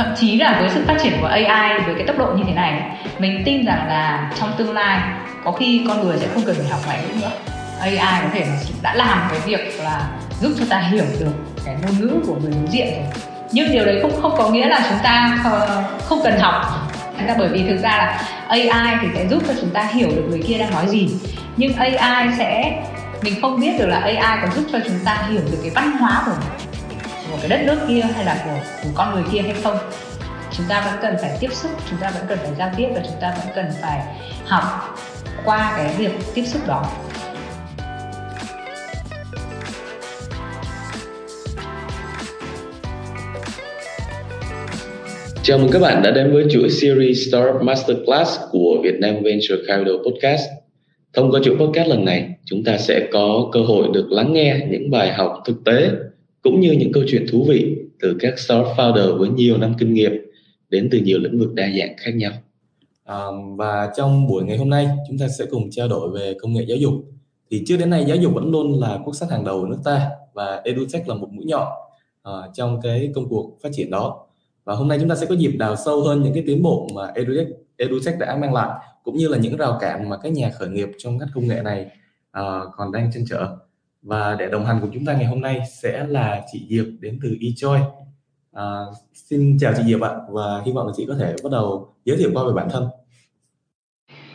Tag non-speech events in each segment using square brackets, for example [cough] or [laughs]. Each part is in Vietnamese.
thậm chí là với sự phát triển của AI với cái tốc độ như thế này, mình tin rằng là trong tương lai, có khi con người sẽ không cần phải học ngoại ngữ nữa. AI có thể đã làm cái việc là giúp cho ta hiểu được cái ngôn ngữ của người đối diện rồi. Nhưng điều đấy cũng không có nghĩa là chúng ta không cần học. Là bởi vì thực ra là AI thì sẽ giúp cho chúng ta hiểu được người kia đang nói gì. Nhưng AI sẽ, mình không biết được là AI có giúp cho chúng ta hiểu được cái văn hóa của của cái đất nước kia hay là của, của con người kia hay không chúng ta vẫn cần phải tiếp xúc chúng ta vẫn cần phải giao tiếp và chúng ta vẫn cần phải học qua cái việc tiếp xúc đó Chào mừng các bạn đã đến với chuỗi series Startup Masterclass của Vietnam Venture Capital Podcast. Thông qua chuỗi podcast lần này, chúng ta sẽ có cơ hội được lắng nghe những bài học thực tế cũng như những câu chuyện thú vị từ các startup founder với nhiều năm kinh nghiệm đến từ nhiều lĩnh vực đa dạng khác nhau. À, và trong buổi ngày hôm nay, chúng ta sẽ cùng trao đổi về công nghệ giáo dục. Thì trước đến nay giáo dục vẫn luôn là quốc sách hàng đầu của nước ta và EduTech là một mũi nhọn à, trong cái công cuộc phát triển đó và hôm nay chúng ta sẽ có dịp đào sâu hơn những cái tiến bộ mà EduTech, EduTech đã mang lại cũng như là những rào cản mà các nhà khởi nghiệp trong các công nghệ này à, còn đang chân trở và để đồng hành cùng chúng ta ngày hôm nay sẽ là chị Diệp đến từ eJoy. À, xin chào chị Diệp ạ. Và hy vọng là chị có thể bắt đầu giới thiệu qua về bản thân.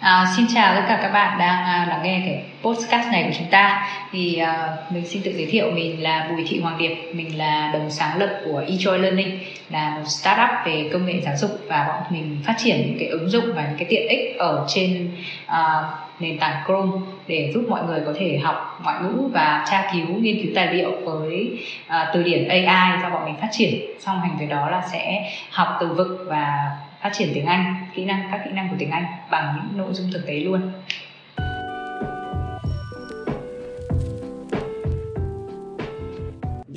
À, xin chào tất cả các bạn đang à, lắng nghe cái podcast này của chúng ta. Thì à, mình xin tự giới thiệu mình là Bùi Thị Hoàng Điệp, mình là đồng sáng lập của eJoy Learning, là một startup về công nghệ giáo dục và bọn mình phát triển những cái ứng dụng và những cái tiện ích ở trên à, nền tảng Chrome để giúp mọi người có thể học ngoại ngữ và tra cứu nghiên cứu tài liệu với à, từ điển AI do bọn mình phát triển. Song hành với đó là sẽ học từ vựng và phát triển tiếng Anh, kỹ năng các kỹ năng của tiếng Anh bằng những nội dung thực tế luôn.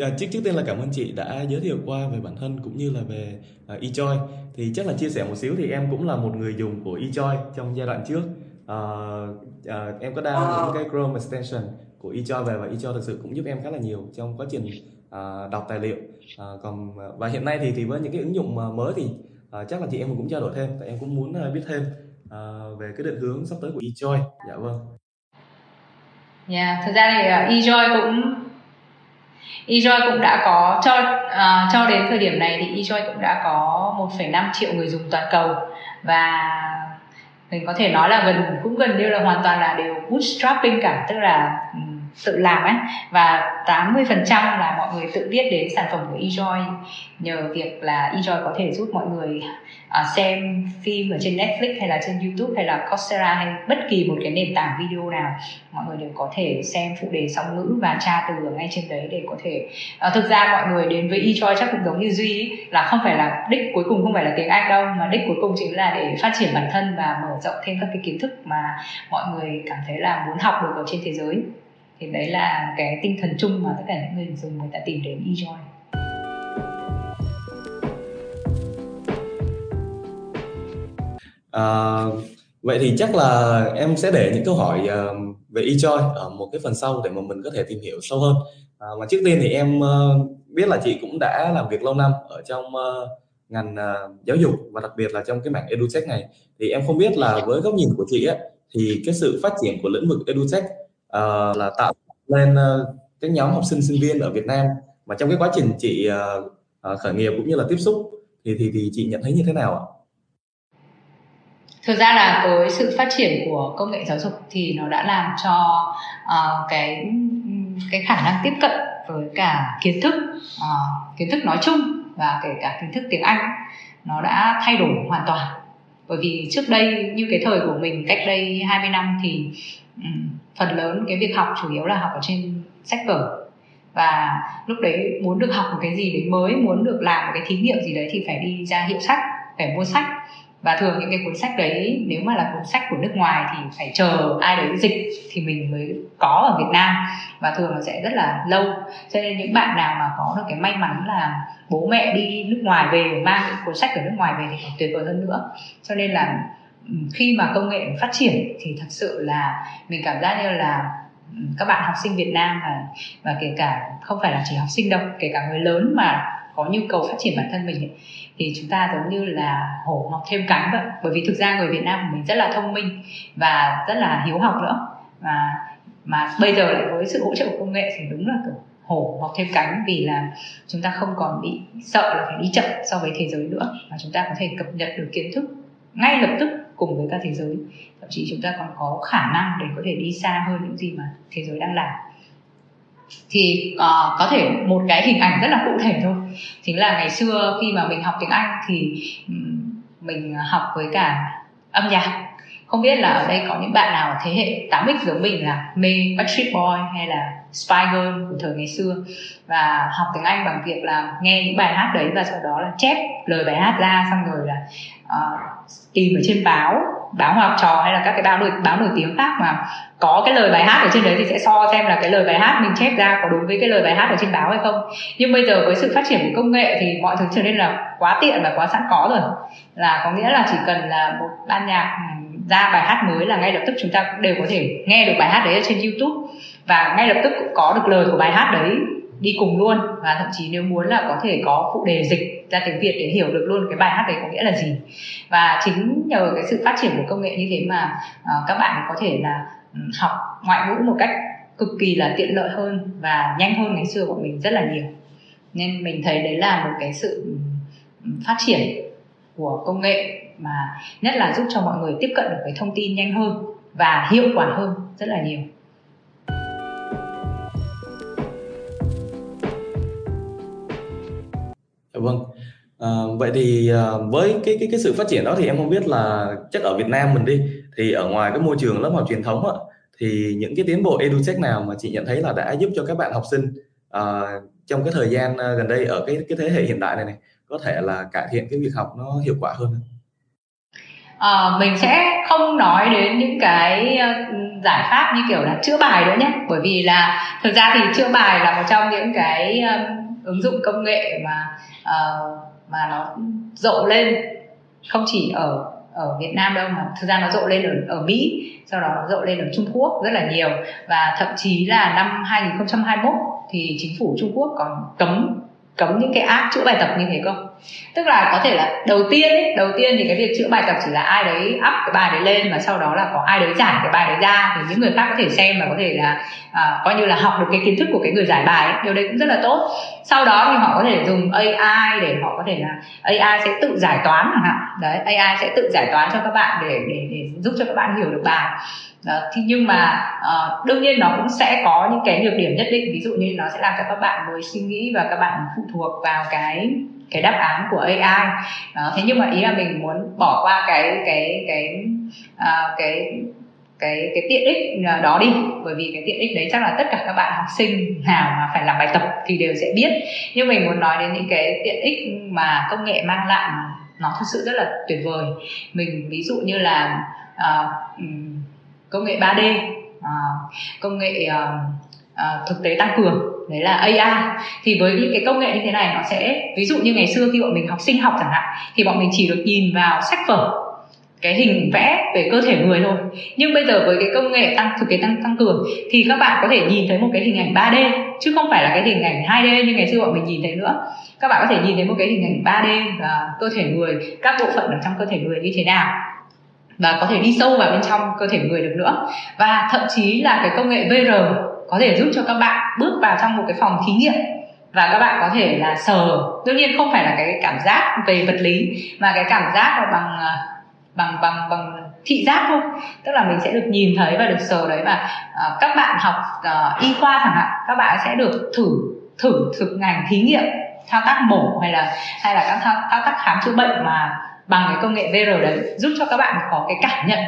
À, trước trước tiên là cảm ơn chị đã giới thiệu qua về bản thân cũng như là về uh, eJoy. Thì chắc là chia sẻ một xíu thì em cũng là một người dùng của eJoy trong giai đoạn trước. Uh, uh, em có đăng những cái Chrome extension của eJoy về và eJoy thực sự cũng giúp em khá là nhiều trong quá trình uh, đọc tài liệu. Uh, còn và hiện nay thì thì với những cái ứng dụng mới thì à, chắc là chị em cũng trao đổi thêm tại em cũng muốn à, biết thêm uh, về cái định hướng sắp tới của eJoy. Dạ vâng. Dạ, yeah, thực ra thì uh, eJoy cũng eJoy cũng đã có cho uh, cho đến thời điểm này thì eJoy cũng đã có 1,5 triệu người dùng toàn cầu. Và mình có thể nói là gần cũng gần như là hoàn toàn là đều bootstrapping cả tức là tự làm ấy. Và 80% là mọi người tự biết đến sản phẩm của eJoy. Nhờ việc là eJoy có thể giúp mọi người uh, xem phim ở trên Netflix hay là trên YouTube hay là Coursera hay bất kỳ một cái nền tảng video nào mọi người đều có thể xem phụ đề song ngữ và tra từ ở ngay trên đấy để có thể uh, thực ra mọi người đến với eJoy chắc cũng giống như duy ý, là không phải là đích cuối cùng không phải là tiếng Anh đâu mà đích cuối cùng chính là để phát triển bản thân và mở rộng thêm các cái kiến thức mà mọi người cảm thấy là muốn học được ở trên thế giới thì đấy là cái tinh thần chung mà tất cả những người dùng người ta tìm đến eJoy À, vậy thì chắc là em sẽ để những câu hỏi uh, về eJoy ở một cái phần sau để mà mình có thể tìm hiểu sâu hơn. À, mà trước tiên thì em uh, biết là chị cũng đã làm việc lâu năm ở trong uh, ngành uh, giáo dục và đặc biệt là trong cái mảng edutech này. Thì em không biết là với góc nhìn của chị ấy, thì cái sự phát triển của lĩnh vực edutech uh, là tạo lên uh, cái nhóm học sinh sinh viên ở Việt Nam mà trong cái quá trình chị uh, uh, khởi nghiệp cũng như là tiếp xúc thì thì thì chị nhận thấy như thế nào ạ? Thực ra là với sự phát triển của công nghệ giáo dục thì nó đã làm cho uh, cái cái khả năng tiếp cận với cả kiến thức uh, kiến thức nói chung và kể cả kiến thức tiếng Anh nó đã thay đổi hoàn toàn bởi vì trước đây như cái thời của mình cách đây 20 năm thì um, phần lớn cái việc học chủ yếu là học ở trên sách vở. Và lúc đấy muốn được học một cái gì đấy mới, muốn được làm một cái thí nghiệm gì đấy thì phải đi ra hiệu sách, phải mua sách. Và thường những cái cuốn sách đấy, nếu mà là cuốn sách của nước ngoài thì phải chờ ai đấy dịch thì mình mới có ở Việt Nam. Và thường nó sẽ rất là lâu. Cho nên những bạn nào mà có được cái may mắn là bố mẹ đi nước ngoài về, mang những cuốn sách ở nước ngoài về thì còn tuyệt vời hơn nữa. Cho nên là khi mà công nghệ phát triển thì thật sự là mình cảm giác như là ừ, các bạn học sinh Việt Nam và và kể cả không phải là chỉ học sinh đâu kể cả người lớn mà có nhu cầu phát triển bản thân mình ấy, thì chúng ta giống như là hổ mọc thêm cánh vậy. Bởi vì thực ra người Việt Nam của mình rất là thông minh và rất là hiếu học nữa. Và mà bây giờ lại với sự hỗ trợ của công nghệ thì đúng là kiểu hổ mọc thêm cánh vì là chúng ta không còn bị sợ là phải đi chậm so với thế giới nữa. Mà chúng ta có thể cập nhật được kiến thức ngay lập tức cùng với cả thế giới. Thậm chí chúng ta còn có khả năng để có thể đi xa hơn những gì mà thế giới đang làm. Thì uh, có thể một cái hình ảnh rất là cụ thể thôi. Chính là ngày xưa khi mà mình học tiếng Anh thì um, mình học với cả âm nhạc không biết là ở đây có những bạn nào thế hệ 8X giống mình là mê Backstreet Boy hay là Spy Girl của thời ngày xưa và học tiếng Anh bằng việc là nghe những bài hát đấy và sau đó là chép lời bài hát ra xong rồi là uh, tìm ở trên báo báo học trò hay là các cái báo nổi báo nổi tiếng khác mà có cái lời bài hát ở trên đấy thì sẽ so xem là cái lời bài hát mình chép ra có đúng với cái lời bài hát ở trên báo hay không. Nhưng bây giờ với sự phát triển của công nghệ thì mọi thứ trở nên là quá tiện và quá sẵn có rồi. Là có nghĩa là chỉ cần là một ban nhạc ra bài hát mới là ngay lập tức chúng ta đều có thể nghe được bài hát đấy ở trên youtube. Và ngay lập tức cũng có được lời của bài hát đấy đi cùng luôn. Và thậm chí nếu muốn là có thể có phụ đề dịch ra tiếng Việt để hiểu được luôn cái bài hát đấy có nghĩa là gì. Và chính nhờ cái sự phát triển của công nghệ như thế mà uh, các bạn có thể là ừ, học ngoại ngữ một cách cực kỳ là tiện lợi hơn và nhanh hơn ngày xưa của mình rất là nhiều. Nên mình thấy đấy là một cái sự ừ, ừ, phát triển của công nghệ mà nhất là giúp cho mọi người tiếp cận được cái thông tin nhanh hơn và hiệu quả hơn rất là nhiều dạ vâng. À, vậy thì à, với cái cái cái sự phát triển đó thì em không biết là chắc ở Việt Nam mình đi thì ở ngoài cái môi trường lớp học truyền thống ạ thì những cái tiến bộ edutech nào mà chị nhận thấy là đã giúp cho các bạn học sinh à, trong cái thời gian à, gần đây ở cái cái thế hệ hiện đại này này có thể là cải thiện cái việc học nó hiệu quả hơn à, mình sẽ không nói đến những cái ờ, giải pháp như kiểu là chữa bài nữa nhé. Bởi vì là thực ra thì chữa bài là một trong những cái ờ, ứng dụng công nghệ mà uh, mà nó rộ lên. Không chỉ ở ở Việt Nam đâu mà thực ra nó rộ lên ở ở Mỹ sau đó nó rộ lên ở Trung Quốc rất là nhiều. Và thậm chí là năm 2021 thì chính phủ Trung Quốc còn cấm cấm những cái app chữa bài tập như thế không tức là có thể là đầu tiên ấy, đầu tiên thì cái việc chữa bài tập chỉ là ai đấy up cái bài đấy lên và sau đó là có ai đấy giải cái bài đấy ra. Thì những người khác có thể xem và có thể là à, coi như là học được cái kiến thức của cái người giải bài ấy. điều đấy cũng rất là tốt. Sau đó thì họ có thể dùng AI để họ có thể là AI sẽ tự giải toán chẳng hạn. Đấy AI sẽ tự giải toán cho các bạn để để để giúp cho các bạn hiểu được bài. Đó, thì nhưng mà uh, đương nhiên nó cũng sẽ có những cái nhược điểm nhất định. Ví dụ như nó sẽ làm cho các bạn mới suy nghĩ và các bạn phụ thuộc vào cái cái đáp án của AI đó, thế nhưng mà ý là mình muốn bỏ qua cái cái cái à, cái cái cái tiện ích à, đó đi. Bởi vì cái tiện ích đấy chắc là tất cả các bạn học sinh nào mà phải làm bài tập thì đều sẽ biết. Nhưng mình muốn nói đến những cái tiện ích mà công nghệ mang lại nó thực sự rất là tuyệt vời. Mình ví dụ như là uh, công nghệ 3D uh, à, công nghệ uh, uh, thực tế tăng cường đấy là AI thì với những cái công nghệ như thế này, nó sẽ, ví dụ như ngày xưa khi bọn mình học sinh học chẳng hạn, thì bọn mình chỉ được nhìn vào sách vở, cái hình vẽ về cơ thể người thôi. Nhưng bây giờ với cái công nghệ tăng, thực tế tăng tăng cường, thì các bạn có thể nhìn thấy một cái hình ảnh 3D chứ không phải là cái hình ảnh 2D như ngày xưa bọn mình nhìn thấy nữa. Các bạn có thể nhìn thấy một cái hình ảnh 3D và cơ thể người, các bộ phận ở trong cơ thể người như thế nào. Và có thể đi sâu vào bên trong cơ thể người được nữa. Và thậm chí là cái công nghệ VR có thể giúp cho các bạn bước vào trong một cái phòng thí nghiệm và các bạn có thể là sờ. Đương nhiên không phải là cái cảm giác về vật lý mà cái cảm giác là bằng à, bằng bằng bằng thị giác thôi. Tức là mình sẽ được nhìn thấy và được sờ đấy và uh, các bạn học uh, y khoa chẳng hạn các bạn sẽ được thử thử thực ngành thí nghiệm thao tác mổ hay là hay là các thao, thao tác khám chữa bệnh mà bằng cái công nghệ VR đấy giúp cho các bạn có cái cảm nhận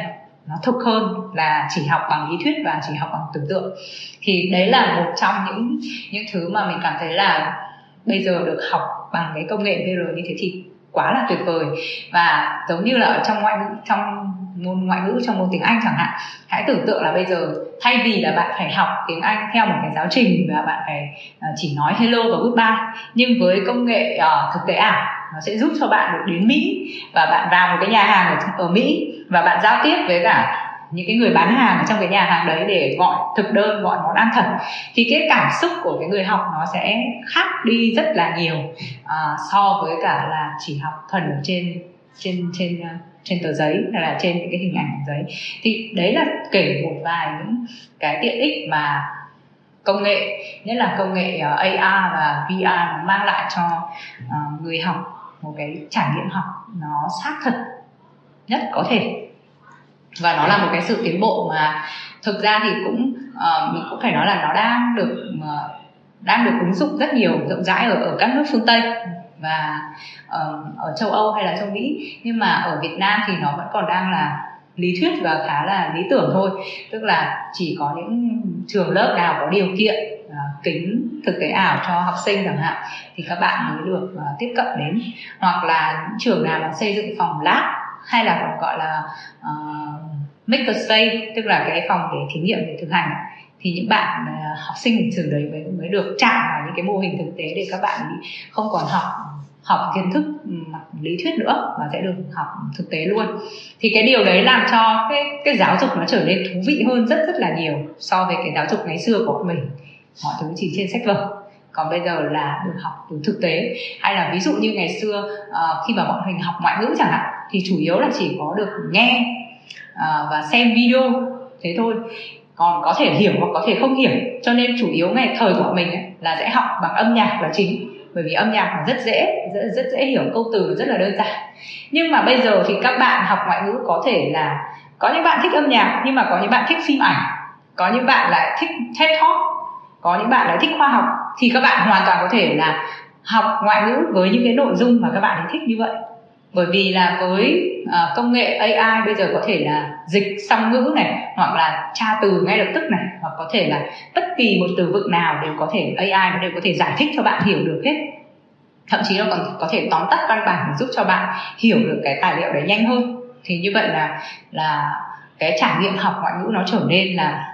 nó thực hơn là chỉ học bằng lý thuyết và chỉ học bằng tưởng tượng. Thì đấy là một trong những những thứ mà mình cảm thấy là bây giờ được học bằng cái công nghệ VR như thế thì quá là tuyệt vời. Và giống như là ở trong ngoại ngữ trong môn ngoại ngữ trong môn tiếng Anh chẳng hạn hãy tưởng tượng là bây giờ thay vì là bạn phải học tiếng Anh theo một cái giáo trình và bạn phải à, chỉ nói hello và goodbye nhưng với công nghệ uh, thực tế ảo nó sẽ giúp cho bạn được đến Mỹ và bạn vào một cái nhà hàng ở, ở Mỹ và bạn giao tiếp với cả những cái người bán hàng ở trong cái nhà hàng đấy để gọi thực đơn gọi món ăn thật. Thì cái cảm xúc của cái người học nó sẽ khác đi rất là nhiều uh, so với cả là chỉ học thuần trên trên trên uh, trên tờ giấy hay là trên những cái hình ảnh giấy. Thì đấy là kể một vài những cái tiện ích mà công nghệ nhất là công nghệ à, AR và VR mang lại cho uh, người học một cái trải nghiệm học nó xác thực nhất có thể. Và nó là một cái sự tiến bộ mà thực ra thì cũng uh, mình cũng phải nói là nó đang được uh, đang được ứng dụng rất nhiều rộng rãi ở ở các nước phương Tây và uh, ở châu Âu hay là châu Mỹ. Nhưng mà ở Việt Nam thì nó vẫn còn đang là lý thuyết và khá là lý tưởng thôi. Tức là chỉ có những trường lớp nào có điều kiện uh, kính thực tế ảo cho học sinh chẳng hạn thì các bạn mới được uh, tiếp cận đến. Hoặc là những trường nào mà xây dựng phòng lab hay là còn gọi là ờ, uh, makerspace tức là cái phòng để thí nghiệm để thực hành thì những bạn uh, học sinh của trường đấy mới mới được chạm vào những cái mô hình thực tế để các bạn không còn học học kiến thức ừ, mặt lý thuyết nữa mà sẽ được học thực tế luôn. Thì cái điều đấy làm cho cái cái giáo dục nó trở nên thú vị hơn rất rất là nhiều so với cái giáo dục ngày xưa của mình. Mọi thứ chỉ trên sách vở. Còn bây giờ là được học từ thực tế. Hay là ví dụ như ngày xưa uh, khi mà bọn mình học ngoại ngữ chẳng hạn thì chủ yếu là chỉ có được nghe à, và xem video thế thôi. Còn có thể hiểu hoặc có thể không hiểu cho nên chủ yếu ngày thời của mình ấy, là sẽ học bằng âm nhạc là chính. Bởi vì âm nhạc rất dễ rất, rất dễ hiểu câu từ rất là đơn giản. Nhưng mà bây giờ thì các bạn học ngoại ngữ có thể là có những bạn thích âm nhạc nhưng mà có những bạn thích phim ảnh có những bạn lại thích TED Talk có những bạn lại thích khoa học thì các bạn hoàn toàn có thể là học ngoại ngữ với những cái nội dung mà các bạn thích như vậy bởi vì là với uh, công nghệ AI bây giờ có thể là dịch song ngữ này hoặc là tra từ ngay lập tức này hoặc có thể là bất kỳ một từ vựng nào đều có thể AI nó đều có thể giải thích cho bạn hiểu được hết. Thậm chí nó còn có thể tóm tắt văn bản giúp cho bạn hiểu được cái tài liệu đấy nhanh hơn. Thì như vậy là là cái trải nghiệm học ngoại ngữ nó trở nên là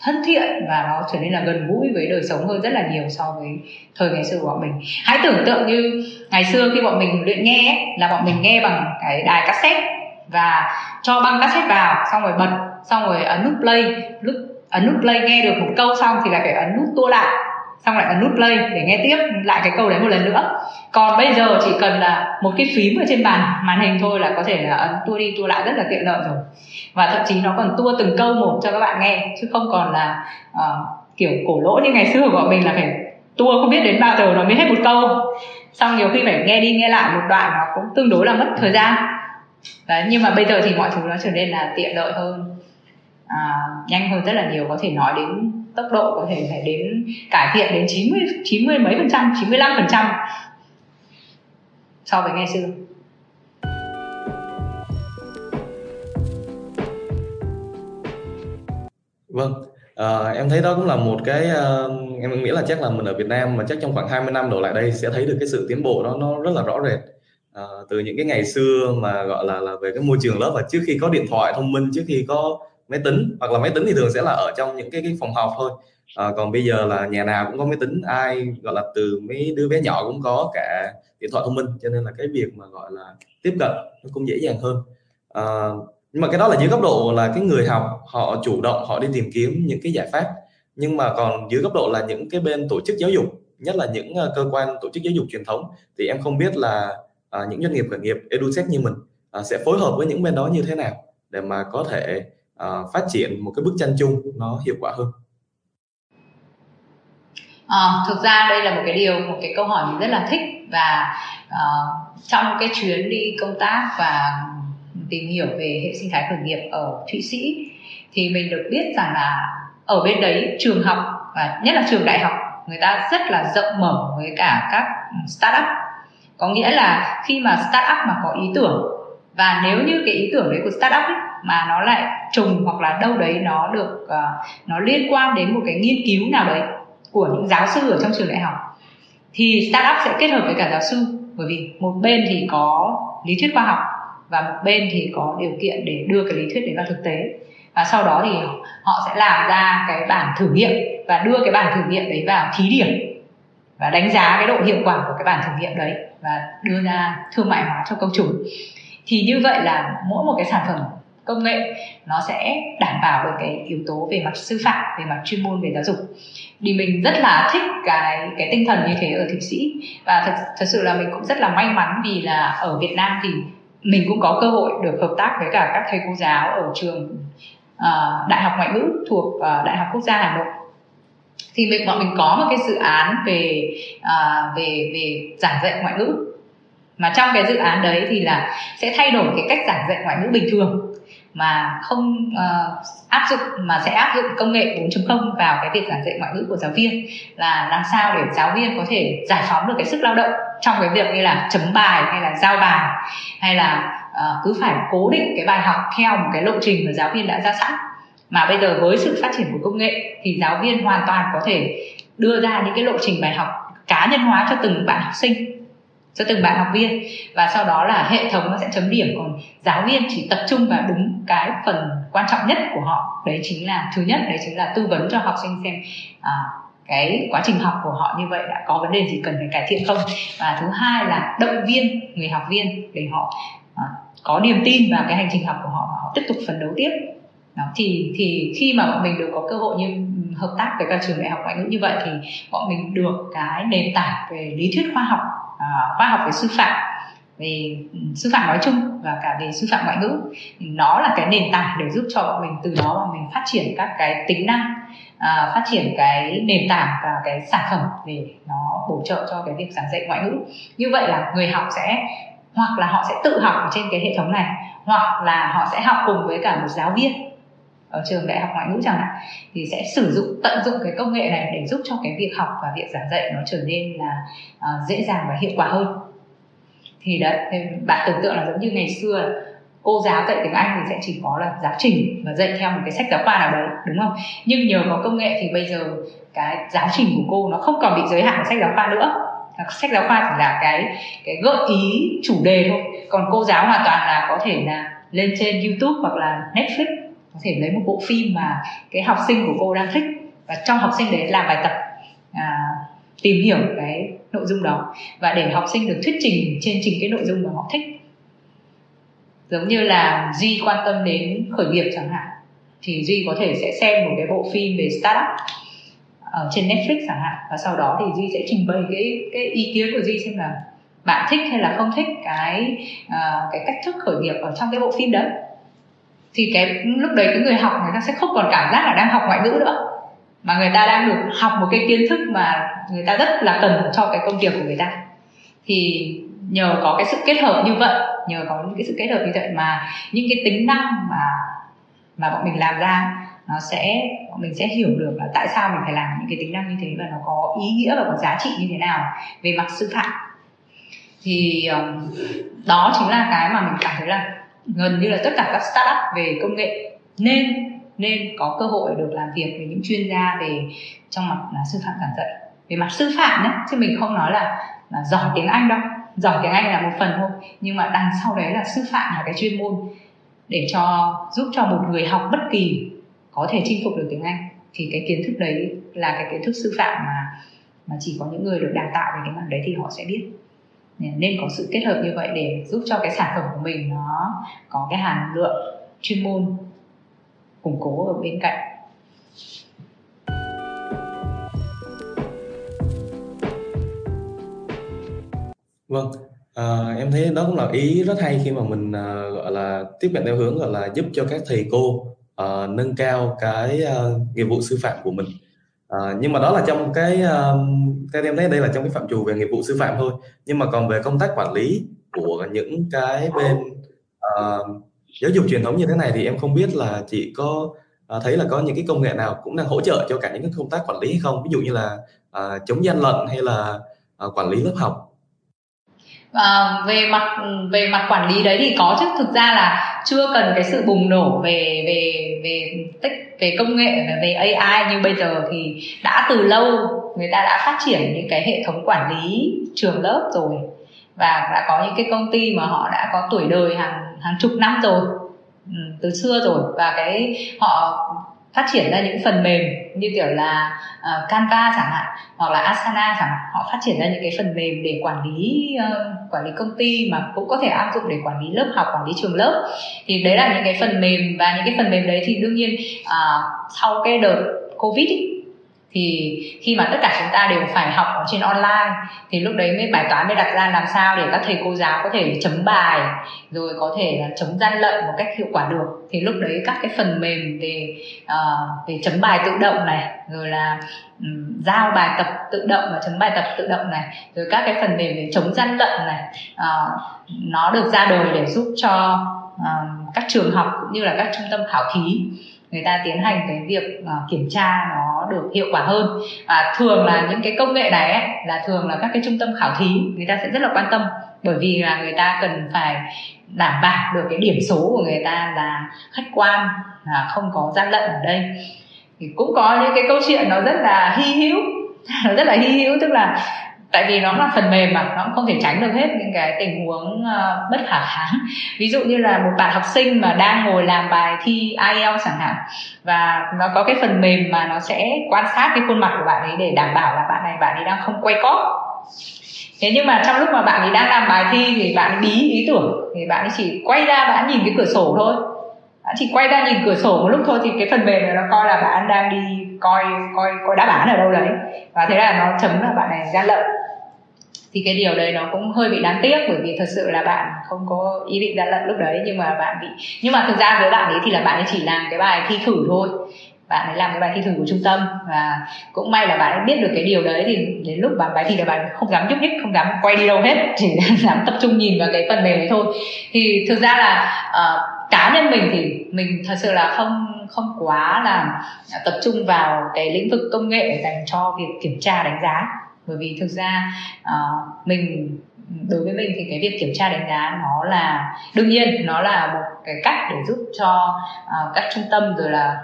thân thiện và nó trở nên là gần gũi với đời sống hơn rất là nhiều so với thời ngày xưa của bọn mình. Hãy tưởng tượng như ngày xưa khi bọn mình luyện nghe ấy, là bọn mình nghe bằng cái đài cassette và cho băng cassette vào xong rồi bật xong rồi ấn nút play. Lúc ấn nút play nghe được một câu xong thì là phải ấn nút tua lại xong lại ấn nút play để nghe tiếp lại cái câu đấy một lần nữa. Còn bây giờ chỉ cần là một cái phím ở trên bàn màn hình thôi là có thể là ấn tua đi tua lại rất là tiện lợi rồi. Và thậm chí nó còn tua từng câu một cho các bạn nghe chứ không còn là uh, kiểu cổ lỗ như ngày xưa của bọn mình là phải tua không biết đến bao giờ nó mới hết một câu. Xong nhiều khi phải nghe đi nghe lại một đoạn nó cũng tương đối là mất thời gian. Đấy nhưng mà bây giờ thì mọi thứ nó trở nên là tiện lợi hơn. À, nhanh hơn rất là nhiều có thể nói đến tốc độ có thể phải đến cải thiện đến 90 90 mấy phần trăm 95 phần trăm so với ngày xưa Vâng, à, em thấy đó cũng là một cái ờ, em nghĩ là chắc là mình ở Việt Nam mà chắc trong khoảng 20 năm đổ lại đây sẽ thấy được cái sự tiến bộ đó nó rất là rõ rệt. à, từ những cái ngày xưa mà gọi là là về cái môi trường lớp và trước khi có điện thoại thông minh, trước khi có máy tính hoặc là máy tính thì thường sẽ là ở trong những cái cái phòng học thôi. à, còn bây giờ là nhà nào cũng có máy tính, ai gọi là từ mấy đứa bé nhỏ cũng có cả điện thoại thông minh cho nên là cái việc mà gọi là tiếp cận nó cũng dễ dàng hơn. à, nhưng mà cái đó là dưới góc độ là cái người học họ chủ động họ đi tìm kiếm những cái giải pháp nhưng mà còn dưới góc độ là những cái bên tổ chức giáo dục nhất là những ờ, cơ quan tổ chức giáo dục truyền thống thì em không biết là à, những doanh nghiệp khởi nghiệp edutech như mình à, sẽ phối hợp với những bên đó như thế nào để mà có thể uh, phát triển một cái bức tranh chung nó hiệu quả hơn? À, thực ra đây là một cái điều một cái câu hỏi mình rất là thích và uh, trong cái chuyến đi công tác và tìm hiểu về hệ sinh thái khởi nghiệp ở Thụy Sĩ thì mình được biết rằng là ở bên đấy trường học và nhất là trường đại học người ta rất là rộng mở với cả các startup. Có nghĩa là khi mà startup mà có ý tưởng và nếu như cái ý tưởng đấy của startup ấy, mà nó lại trùng hoặc là đâu đấy nó được uh, nó liên quan đến một cái nghiên cứu nào đấy của những giáo sư ở trong trường đại học thì startup sẽ kết hợp với cả giáo sư. Bởi vì một bên thì có lý thuyết khoa học và một bên thì có điều kiện để đưa cái lý thuyết đấy vào thực tế. Và sau đó thì họ sẽ làm ra cái bản thử nghiệm và đưa cái bản thử nghiệm đấy vào thí điểm và đánh giá cái độ hiệu quả của cái bản thử nghiệm đấy và đưa ra thương mại hóa cho công chúng thì như vậy là mỗi một cái sản phẩm công nghệ nó sẽ đảm bảo được cái yếu tố về mặt sư phạm về mặt chuyên môn về giáo dục. Thì mình rất là thích cái cái tinh thần như thế ở thụy sĩ. Và thật thật sự là mình cũng rất là may mắn vì là ở việt nam thì mình cũng có cơ hội được hợp tác với cả các thầy cô giáo ở trường uh, đại học ngoại ngữ thuộc uh, đại học quốc gia hà nội. Thì mình bọn mình có một cái dự án về uh, về về giảng dạy ngoại ngữ mà trong cái dự án đấy thì là sẽ thay đổi cái cách giảng dạy ngoại ngữ bình thường mà không uh, áp dụng mà sẽ áp dụng công nghệ 4.0 vào cái việc giảng dạy ngoại ngữ của giáo viên. Là làm sao để giáo viên có thể giải phóng được cái sức lao động trong cái việc như là chấm bài hay là giao bài hay là uh, cứ phải cố định cái bài học theo một cái lộ trình mà giáo viên đã ra sẵn. Mà bây giờ với sự phát triển của công nghệ thì giáo viên hoàn toàn có thể đưa ra những cái lộ trình bài học cá nhân hóa cho từng bạn học sinh cho từng bạn học viên. Và sau đó là hệ thống nó sẽ chấm điểm còn giáo viên chỉ tập trung vào đúng cái phần quan trọng nhất của họ. Đấy chính là thứ nhất đấy chính là tư vấn cho học sinh xem à, cái quá trình học của họ như vậy đã có vấn đề gì cần phải cải thiện không. Và thứ hai là động viên người học viên để họ à, có niềm tin vào cái hành trình học của họ và họ tiếp tục phấn đấu tiếp. Đó, thì thì khi mà bọn mình được có cơ hội như hợp tác với các trường đại học ngoại ngữ như vậy thì bọn mình được cái nền tảng về lý thuyết khoa học uh, khoa học về sư phạm về ừ, sư phạm nói chung và cả về sư phạm ngoại ngữ. Nó là cái nền tảng để giúp cho bọn mình từ đó mà mình phát triển các cái tính năng à, phát triển cái nền tảng và cái sản phẩm để nó bổ trợ cho cái việc giảng dạy ngoại ngữ. Như vậy là người học sẽ hoặc là họ sẽ tự học trên cái hệ thống này hoặc là họ sẽ học cùng với cả một giáo viên ở trường đại học ngoại ngữ chẳng hạn thì sẽ sử dụng tận dụng cái công nghệ này để giúp cho cái việc học và việc giảng dạy nó trở nên là uh, dễ dàng và hiệu quả hơn. Thì đấy bạn tưởng tượng là giống như ngày xưa cô giáo dạy tiếng Anh thì sẽ chỉ có là giáo trình và dạy theo một cái sách giáo khoa nào đấy đúng không? Nhưng nhờ có công nghệ thì bây giờ cái giáo trình của cô nó không còn bị giới hạn ở sách giáo khoa nữa. Sách giáo khoa chỉ là cái cái gợi ý chủ đề thôi. Còn cô giáo hoàn toàn là có thể là lên trên YouTube hoặc là Netflix có thể lấy một bộ phim mà cái học sinh của cô đang thích và trong học sinh đấy làm bài tập à, tìm hiểu cái nội dung đó và để học sinh được thuyết trình trên trình cái nội dung mà họ thích. Giống như là duy quan tâm đến khởi nghiệp chẳng hạn thì duy có thể sẽ xem một cái bộ phim về startup ở trên Netflix chẳng hạn và sau đó thì duy sẽ trình bày cái cái ý kiến của duy xem là bạn thích hay là không thích cái uh, cái cách thức khởi nghiệp ở trong cái bộ phim đấy thì cái lúc đấy cái người học người ta sẽ không còn cảm giác là đang học ngoại ngữ nữa. Mà người ta đang được học một cái kiến thức mà người ta rất là cần cho cái công việc của người ta. Thì nhờ có cái sự kết hợp như vậy nhờ có những cái sự kết hợp như vậy mà những cái tính năng mà mà bọn mình làm ra nó sẽ bọn mình sẽ hiểu được là tại sao mình phải làm những cái tính năng như thế và nó có ý nghĩa và có giá trị như thế nào về mặt sư phạm. Thì um, đó chính là cái mà mình cảm thấy là gần như là tất cả các startup về công nghệ. Nên nên có cơ hội được làm việc với những chuyên gia về trong mặt là sư phạm giảng dạy. Về mặt sư phạm nhé, chứ mình không nói là là giỏi tiếng anh đâu. Giỏi tiếng anh là một phần thôi. Nhưng mà đằng sau đấy là sư phạm là cái chuyên môn để cho, giúp cho một người học bất kỳ có thể chinh phục được tiếng anh. Thì cái kiến thức đấy là cái kiến thức sư phạm mà mà chỉ có những người được đào tạo về cái mặt đấy thì họ sẽ biết nên có sự kết hợp như vậy để giúp cho cái sản phẩm của mình nó có cái hàm lượng chuyên môn củng cố ở bên cạnh. Vâng à, em thấy đó cũng là ý rất hay khi mà mình à, gọi là tiếp cận theo hướng gọi là giúp cho các thầy cô à, nâng cao cái à, nghiệp vụ sư phạm của mình à, nhưng mà đó là trong cái uh, theo em thấy đây là trong cái phạm trù về nghiệp vụ sư phạm thôi. Nhưng mà còn về công tác quản lý của những cái bên uh, giáo dục truyền thống như thế này thì em không biết là chị có uh, thấy là có những cái công nghệ nào cũng đang hỗ trợ cho cả những cái công tác quản lý hay không? Ví dụ như là à, chống gian lận hay là à, quản lý lớp học à, về mặt về mặt quản lý đấy thì có chứ. Thực ra là chưa cần cái sự bùng nổ về về về tích về công nghệ và về AI như bây giờ thì đã từ lâu người ta đã phát triển những cái hệ thống quản lý trường lớp rồi. Và đã có những cái công ty mà họ đã có tuổi đời hàng hàng chục năm rồi. Ừ, từ xưa rồi. Và cái họ phát triển ra những phần mềm như kiểu là uh, Canva chẳng hạn hoặc là Asana chẳng hạn. Họ phát triển ra những cái phần mềm để quản lý uh, quản lý công ty mà cũng có thể áp dụng để quản lý lớp học quản lý trường lớp. Thì đấy là những cái phần mềm và những cái phần mềm đấy thì đương nhiên à, sau cái đợt covid ý, thì khi mà tất cả chúng ta đều phải học ở trên online thì lúc đấy mới bài toán mới đặt ra làm sao để các thầy cô giáo có thể chấm bài rồi có thể là chống gian lận một cách hiệu quả được. Thì lúc đấy các cái phần mềm về uh, về chấm bài tự động này rồi là um, giao bài tập tự động và chấm bài tập tự động này rồi các cái phần mềm về chống gian lận này uh, nó được ra đời để giúp cho uh, các trường học cũng như là các trung tâm khảo thí người ta tiến hành cái việc uh, kiểm tra nó được hiệu quả hơn. Và thường là những cái công nghệ này ấy, là thường là các cái trung tâm khảo thí người ta sẽ rất là quan tâm. Bởi vì là người ta cần phải đảm bảo được cái điểm số của người ta là khách quan là không có gian lận ở đây. Thì cũng có những cái câu chuyện nó rất là hy hữu [laughs] nó rất là hy hữu tức là tại vì nó là phần mềm mà nó cũng không thể tránh được hết những cái tình huống uh, bất khả kháng. Ví dụ như là một bạn học sinh mà đang ngồi làm bài thi IELTS chẳng hạn và nó có cái phần mềm mà nó sẽ quan sát cái khuôn mặt của bạn ấy để đảm bảo là bạn này bạn ấy đang không quay cóp. Thế nhưng mà trong lúc mà bạn ấy đang làm bài thi thì bạn ấy bí ý tưởng thì bạn ấy chỉ quay ra bạn nhìn cái cửa sổ thôi. Bạn chỉ quay ra nhìn cửa sổ một lúc thôi thì cái phần mềm này nó coi là bạn đang đi coi coi coi đáp án ở đâu đấy. Và thế là nó chấm là bạn này gian lận thì cái điều đấy nó cũng hơi bị đáng tiếc bởi vì thật sự là bạn không có ý định gian lận lúc đấy nhưng mà bạn bị nhưng mà thực ra với bạn ấy thì là bạn ấy chỉ làm cái bài thi thử thôi. Bạn ấy làm cái bài thi thử của trung tâm và cũng may là bạn ấy biết được cái điều đấy thì đến lúc bạn bài thi là bạn không dám nhúc nhích không dám quay đi đâu hết [laughs] chỉ dám tập trung nhìn vào cái phần mềm ấy thôi. Thì thực ra là uh, cá nhân mình thì mình thật sự là không không quá là tập trung vào cái lĩnh vực công nghệ dành cho việc kiểm tra đánh giá bởi vì thực ra uh, mình đối với mình thì cái việc kiểm tra đánh giá nó là đương nhiên nó là một cái cách để giúp cho uh, các trung tâm rồi là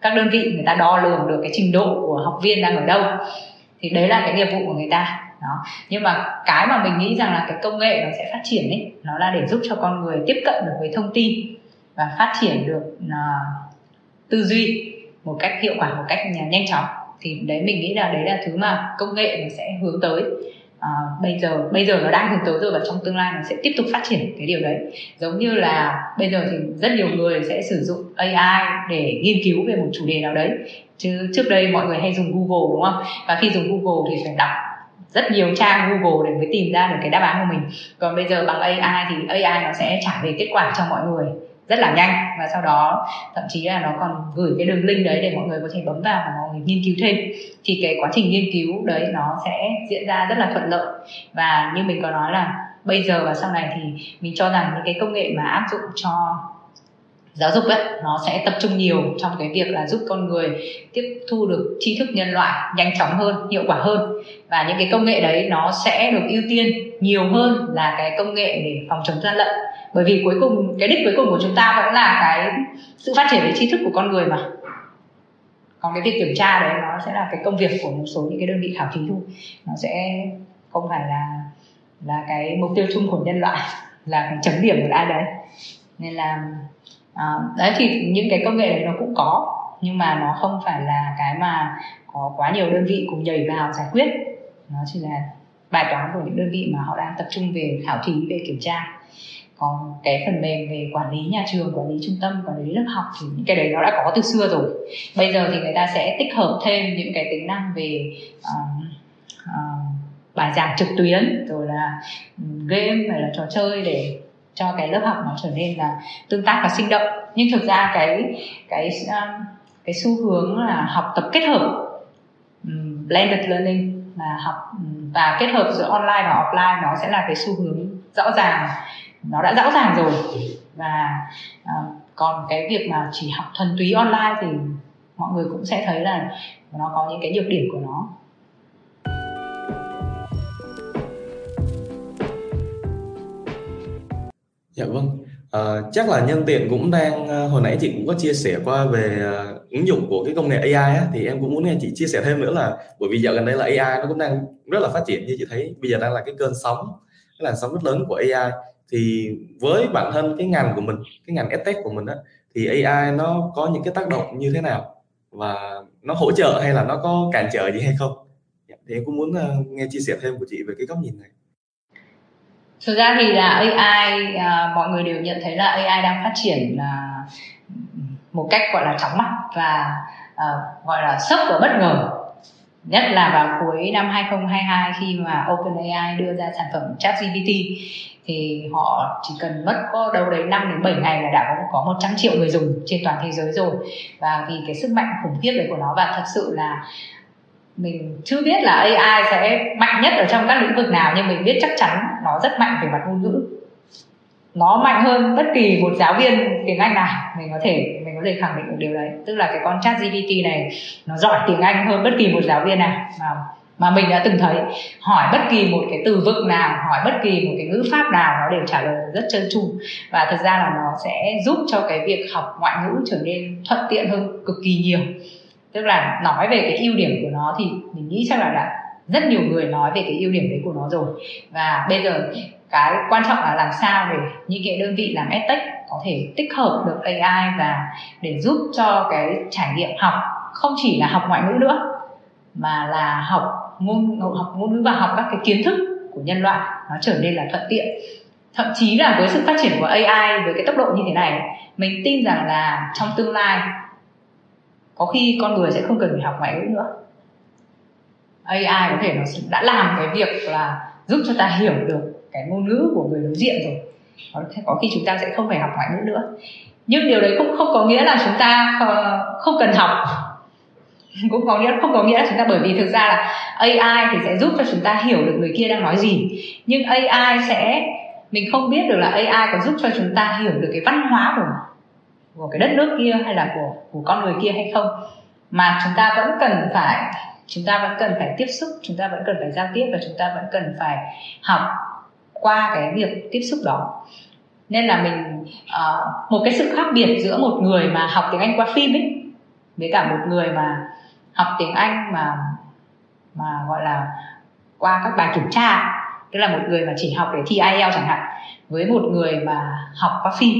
các đơn vị người ta đo lường được cái trình độ của học viên đang ở đâu. Thì đấy là cái nghiệp vụ của người ta đó. Nhưng mà cái mà mình nghĩ rằng là cái công nghệ nó sẽ phát triển ấy nó là để giúp cho con người tiếp cận được với thông tin và phát triển được uh, tư duy một cách hiệu quả một cách nhanh chóng thì đấy mình nghĩ là đấy là thứ mà công nghệ nó sẽ hướng tới. À, bây giờ bây giờ nó đang hướng tới rồi và trong tương lai nó sẽ tiếp tục phát triển cái điều đấy. Giống như là bây giờ thì rất nhiều người sẽ sử dụng AI để nghiên cứu về một chủ đề nào đấy. Chứ trước đây mọi người hay dùng Google đúng không? Và khi dùng Google thì phải đọc rất nhiều trang Google để mới tìm ra được cái đáp án của mình. Còn bây giờ bằng AI thì AI nó sẽ trả về kết quả cho mọi người rất là nhanh. Và sau đó, thậm chí là nó còn gửi cái đường link đấy để mọi người có thể bấm vào và mọi người nghiên cứu thêm. Thì cái quá trình nghiên cứu đấy nó sẽ diễn ra rất là thuận lợi. Và như mình có nói là bây giờ và sau này thì mình cho rằng những cái công nghệ mà áp dụng cho giáo dục ấy, nó sẽ tập trung nhiều trong cái việc là giúp con người tiếp thu được tri thức nhân loại nhanh chóng hơn, hiệu quả hơn. Và những cái công nghệ đấy nó sẽ được ưu tiên nhiều hơn là cái công nghệ để phòng chống gian lận bởi vì cuối cùng cái đích cuối cùng của chúng ta vẫn là cái sự phát triển về tri thức của con người mà. Còn cái việc kiểm tra đấy nó sẽ là cái công việc của một số những cái đơn vị khảo thí thôi. Nó sẽ không phải là là cái mục tiêu chung của nhân loại [laughs] là chấm điểm của ai đấy. Nên là à, đấy thì những cái công nghệ đấy nó cũng có nhưng mà nó không phải là cái mà có quá nhiều đơn vị cùng nhảy vào giải quyết. Nó chỉ là bài toán của những đơn vị mà họ đang tập trung về khảo thí về kiểm tra còn cái phần mềm về quản lý nhà trường quản lý trung tâm quản lý lớp học thì những cái đấy nó đã có từ xưa rồi. Bây giờ thì người ta sẽ tích hợp thêm những cái tính năng về uh, uh, bài giảng trực tuyến rồi là game hay là trò chơi để cho cái lớp học nó trở nên là tương tác và sinh động. Nhưng thực ra cái cái cái xu hướng là học tập kết hợp um, blended learning là học và kết hợp giữa online và offline nó sẽ là cái xu hướng rõ ràng nó đã rõ ràng rồi. Và uh, còn cái việc mà chỉ học thuần túy online thì mọi người cũng sẽ thấy là nó có những cái nhược điểm của nó. Dạ vâng. À, chắc là nhân tiện cũng đang ờ, hồi nãy chị cũng có chia sẻ qua về ứng dụng của cái công nghệ AI á, thì em cũng muốn nghe chị chia sẻ thêm nữa là bởi vì dạo gần đây là AI nó cũng đang rất là phát triển như chị thấy bây giờ đang là cái cơn sóng cái làn sóng rất lớn của AI thì với bản thân cái ngành của mình cái ngành edtech của mình á thì AI nó có những cái tác động như thế nào? Và nó hỗ trợ hay là nó có cản trở gì hay không? Dạ, thì em cũng muốn ờ, nghe chia sẻ thêm của chị về cái góc nhìn này. Thực ra thì là AI à, ờ, mọi người đều nhận thấy là AI đang phát triển à, một cách gọi là chóng mặt và à, gọi là sốc và bất ngờ. Nhất là vào cuối năm 2022 khi mà OpenAI đưa ra sản phẩm ChatGPT thì họ chỉ cần mất có đâu đấy 5 đến 7 ngày là đã có có 100 triệu người dùng trên toàn thế giới rồi. Và vì cái sức mạnh khủng khiếp đấy của nó, và thật sự là mình chưa biết là AI sẽ mạnh nhất ở trong các lĩnh vực nào, nhưng mình biết chắc chắn nó rất mạnh về mặt ngôn ngữ. Nó mạnh hơn bất kỳ một giáo viên tiếng Anh nào, mình có thể, mình có thể khẳng định được điều đấy. Tức là cái con chat GPT này nó giỏi tiếng Anh hơn bất kỳ một giáo viên nào. Mà mà mình đã từng thấy, hỏi bất kỳ một cái từ vựng nào, hỏi bất kỳ một cái ngữ pháp nào, nó đều trả lời rất trơn tru. Và thực ra là nó sẽ giúp cho cái việc học ngoại ngữ trở nên thuận tiện hơn cực kỳ nhiều. Tức là nói về cái ưu điểm của nó thì mình nghĩ chắc là đã rất nhiều người nói về cái ưu điểm đấy của nó rồi. Và bây giờ cái quan trọng là làm sao để những cái đơn vị làm edtech có thể tích hợp được AI và để giúp cho cái trải nghiệm học không chỉ là học ngoại ngữ nữa, mà là học ngôn học ngôn ngữ và học các cái kiến thức của nhân loại, nó trở nên là thuận tiện. Thậm chí là với sự phát triển của AI với cái tốc độ như thế này, mình tin rằng là trong tương lai, có khi con người sẽ không cần phải học ngoại ngữ nữa. AI có thể nó đã làm cái việc là giúp cho ta hiểu được cái ngôn ngữ của người đối diện rồi. Có khi chúng ta sẽ không phải học ngoại ngữ nữa. Nhưng điều đấy cũng không có nghĩa là chúng ta ờ, không cần học. [laughs] cũng có nghĩa không có nghĩa là chúng ta bởi vì thực ra là AI thì sẽ giúp cho chúng ta hiểu được người kia đang nói gì. Nhưng AI sẽ mình không biết được là AI có giúp cho chúng ta hiểu được cái văn hóa của của cái đất nước kia hay là của của con người kia hay không. Mà chúng ta vẫn cần phải chúng ta vẫn cần phải tiếp xúc chúng ta vẫn cần phải giao tiếp và chúng ta vẫn cần phải học qua cái việc tiếp xúc đó. Nên là mình uh, một cái sự khác biệt giữa một người mà học tiếng anh qua phim ấy với cả một người mà học tiếng anh mà mà gọi là qua các bài kiểm tra. Tức là một người mà chỉ học để thi IELTS chẳng hạn với một người mà học qua phim.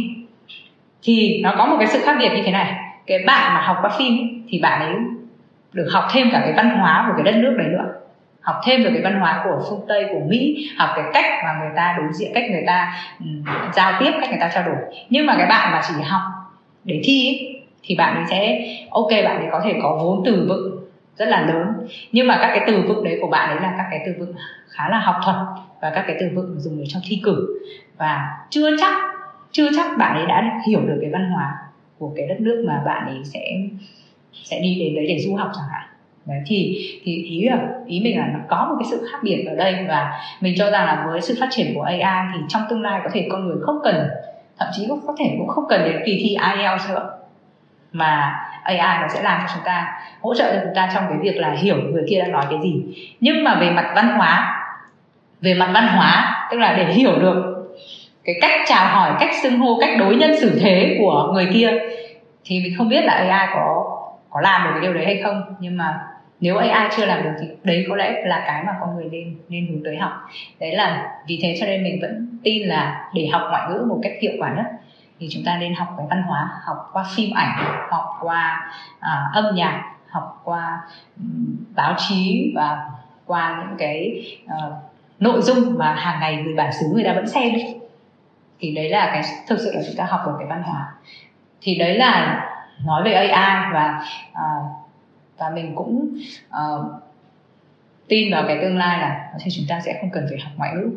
Thì nó có một cái sự khác biệt như thế này. Cái bạn mà học qua phim thì bạn ấy được học thêm cả cái văn hóa của cái đất nước đấy nữa. Học thêm được cái văn hóa của phương tây của mỹ học cái cách mà người ta đối diện cách người ta um, giao tiếp cách người ta trao đổi. Nhưng mà cái bạn mà chỉ học để thi ấy, thì bạn ấy sẽ ok bạn ấy có thể có vốn từ vựng rất là lớn nhưng mà các cái từ vựng đấy của bạn ấy là các cái từ vựng khá là học thuật và các cái từ vựng dùng để trong thi cử và chưa chắc chưa chắc bạn ấy đã hiểu được cái văn hóa của cái đất nước mà bạn ấy sẽ sẽ đi đến đấy để du học chẳng hạn đấy thì thì ý là ý mình là nó có một cái sự khác biệt ở đây và mình cho rằng là với sự phát triển của AI thì trong tương lai có thể con người không cần thậm chí cũng có thể cũng không cần đến kỳ thi IELTS nữa mà AI nó sẽ làm cho chúng ta, hỗ trợ cho chúng ta trong cái việc là hiểu người kia đang nói cái gì. Nhưng mà về mặt văn hóa, về mặt văn hóa, tức là để hiểu được cái cách chào hỏi, cách xưng hô, cách đối nhân xử thế của người kia, thì mình không biết là AI có có làm được cái điều đấy hay không. Nhưng mà nếu AI chưa làm được thì đấy có lẽ là cái mà con người nên nên hướng tới học. Đấy là vì thế cho nên mình vẫn tin là để học ngoại ngữ một cách hiệu quả nhất thì chúng ta nên học về văn hóa học qua phim ảnh học qua à, âm nhạc học qua um, báo chí và qua những cái uh, nội dung mà hàng ngày người bản xứ người ta vẫn xem thì đấy là cái thực sự là chúng ta học được cái văn hóa. Thì đấy là nói về AI và uh, và mình cũng uh, tin vào cái tương lai là thì chúng ta sẽ không cần phải học ngoại ngữ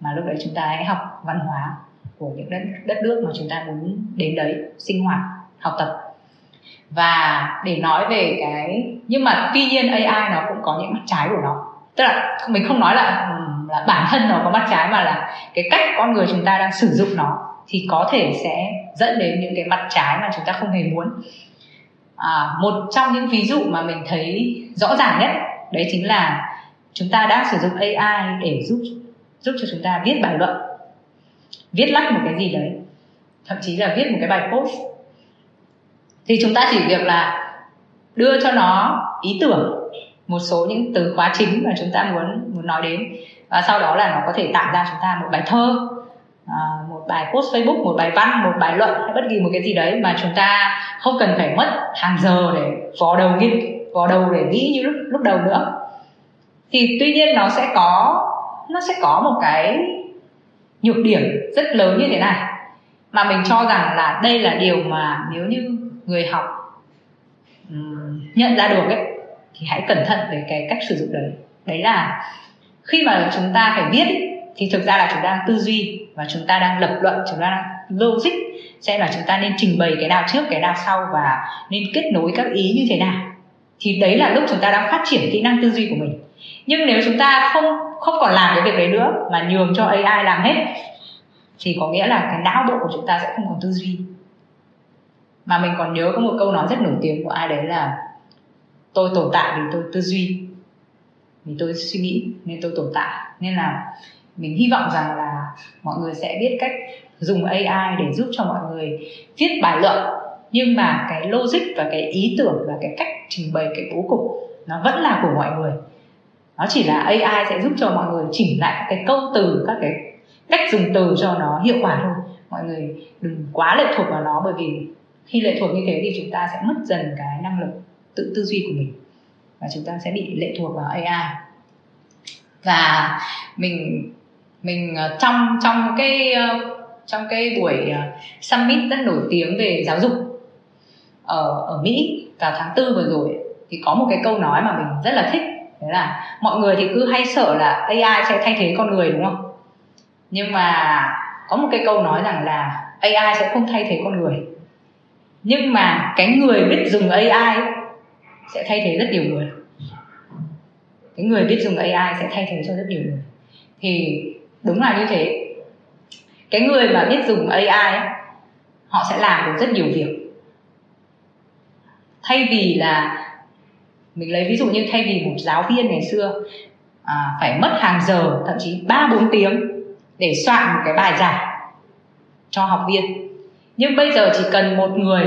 mà lúc đấy chúng ta hãy học văn hóa của những đất đất nước mà chúng ta muốn đến đấy sinh hoạt học tập. Và để nói về cái nhưng mà tuy nhiên AI nó cũng có những mặt trái của nó. Tức là mình không nói là là bản thân nó có mặt trái mà là cái cách con người chúng ta đang sử dụng nó thì có thể sẽ dẫn đến những cái mặt trái mà chúng ta không hề muốn. À, một trong những ví dụ mà mình thấy rõ ràng nhất đấy chính là chúng ta đang sử dụng AI để giúp giúp cho chúng ta viết bài luận viết lách một cái gì đấy, thậm chí là viết một cái bài post. Thì chúng ta chỉ việc là đưa cho nó ý tưởng, một số những từ khóa chính mà chúng ta muốn muốn nói đến. Và sau đó là nó có thể tạo ra chúng ta một bài thơ à, một bài post Facebook, một bài văn, một bài luận, hay bất kỳ một cái gì đấy mà chúng ta không cần phải mất hàng giờ để vò đầu nghiên, vò đầu để nghĩ như lúc lúc đầu nữa. Thì tuy nhiên nó sẽ có, nó sẽ có một cái nhược điểm rất lớn như thế này. Mà mình cho rằng là đây là điều mà nếu như người học um, nhận ra được ấy thì hãy cẩn thận về cái cách sử dụng đấy. Đấy là khi mà chúng ta phải viết ấy, thì thực ra là chúng ta đang tư duy và chúng ta đang lập luận chúng ta đang logic xem là chúng ta nên trình bày cái nào trước cái nào sau và nên kết nối các ý như thế nào. Thì đấy là lúc chúng ta đang phát triển kỹ năng tư duy của mình. Nhưng nếu chúng ta không không còn làm cái việc đấy nữa, mà nhường cho AI làm hết. Thì có nghĩa là cái não bộ của chúng ta sẽ không còn tư duy. Mà mình còn nhớ có một câu nói rất nổi tiếng của ai đấy là, tôi tồn tại vì tôi tư duy, vì tôi suy nghĩ nên tôi tồn tại. Nên là mình hy vọng rằng là mọi người sẽ biết cách dùng AI để giúp cho mọi người viết bài luận. Nhưng mà cái logic và cái ý tưởng và cái cách trình bày, cái bố cục nó vẫn là của mọi người nó chỉ là AI sẽ giúp cho mọi người chỉnh lại các cái câu từ, các cái cách dùng từ cho nó hiệu quả thôi. Mọi người đừng quá lệ thuộc vào nó, bởi vì khi lệ thuộc như thế thì chúng ta sẽ mất dần cái năng lực tự tư duy của mình và chúng ta sẽ bị lệ thuộc vào AI và mình mình ờ, trong trong cái ờ, trong cái buổi ờ, summit rất nổi tiếng về giáo dục ở ở Mỹ vào tháng tư vừa rồi thì có một cái câu nói mà mình rất là thích đấy là mọi người thì cứ hay sợ là AI sẽ thay thế con người, đúng không? Nhưng mà có một cái câu nói rằng là AI sẽ không thay thế con người. Nhưng mà cái người biết dùng AI sẽ thay thế rất nhiều người. Cái người biết dùng AI sẽ thay thế cho rất nhiều người. Thì đúng là như thế. Cái người mà biết dùng AI họ sẽ làm được rất nhiều việc. Thay vì là mình lấy ví dụ như thay vì một giáo viên ngày xưa à, phải mất hàng giờ thậm chí ba bốn tiếng để soạn một cái bài giảng cho học viên. Nhưng bây giờ chỉ cần một người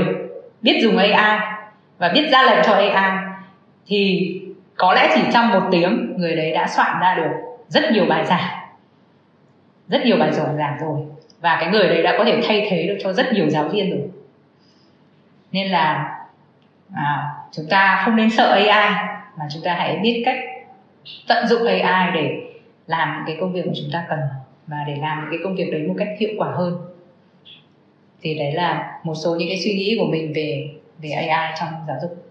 biết dùng AI và biết ra lệnh cho AI thì có lẽ chỉ trong một tiếng người đấy đã soạn ra được rất nhiều bài giảng rất nhiều bài giảng giảng rồi. Và cái người đấy đã có thể thay thế được cho rất nhiều giáo viên rồi. Nên là à, chúng ta không nên sợ AI mà chúng ta hãy biết cách tận dụng AI để làm những cái công việc mà chúng ta cần và để làm những cái công việc đấy một cách hiệu quả hơn thì đấy là một số những cái suy nghĩ của mình về về AI trong giáo dục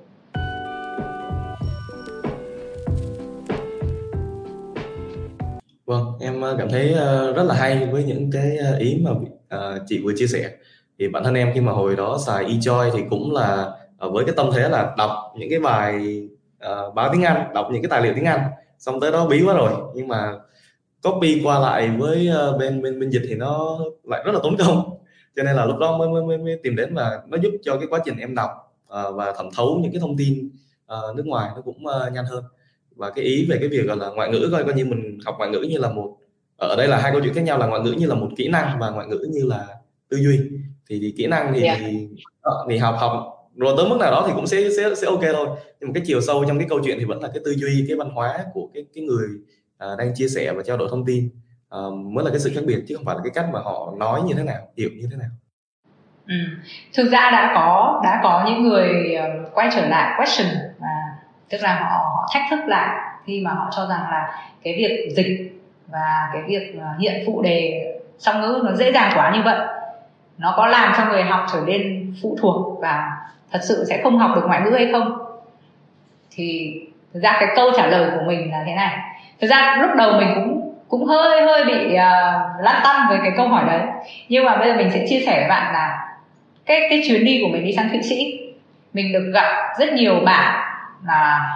Vâng, em ờ, cảm thấy ờ, rất là hay với những cái ờ, ý mà chị vừa chia sẻ. Thì bản thân em khi mà hồi đó xài eJoy thì cũng là với cái tâm thế là đọc những cái bài báo tiếng Anh, đọc những cái tài liệu tiếng Anh, xong tới đó bí quá rồi. Nhưng mà copy qua lại với bên bên bên dịch thì nó lại rất là tốn công. Cho nên là lúc đó mới mới mới, mới tìm đến và nó giúp cho cái quá trình em đọc và thẩm thấu những cái thông tin nước ngoài nó cũng nhanh hơn và cái ý về cái việc gọi là ngoại ngữ coi coi như mình học ngoại ngữ như là một ở đây là hai câu chuyện khác nhau là ngoại ngữ như là một kỹ năng và ngoại ngữ như là tư duy thì, thì kỹ năng thì, yeah. thì thì học học rồi tới mức nào đó thì cũng sẽ sẽ sẽ ok thôi. Nhưng mà cái chiều sâu trong cái câu chuyện thì vẫn là cái tư duy cái văn hóa của cái cái người à, đang chia sẻ và trao đổi thông tin. À, mới là cái sự khác biệt chứ không phải là cái cách mà họ nói như thế nào hiểu như thế nào. Ừ. thực ra đã có đã có những người ờ, quay trở lại question và tức là họ họ thách thức lại khi mà họ cho rằng là cái việc dịch và cái việc ờ, hiện phụ đề song ngữ nó dễ dàng quá như vậy. Nó có làm cho người học trở nên phụ thuộc và thật sự sẽ không học được ngoại ngữ hay không? Thì thực ra cái câu trả lời của mình là thế này. Thực ra lúc đầu mình cũng cũng hơi hơi bị uh, lăn tăn với cái câu hỏi đấy. Nhưng mà bây giờ mình sẽ chia sẻ với bạn là cái cái chuyến đi của mình đi sang thụy sĩ mình được gặp rất nhiều bạn là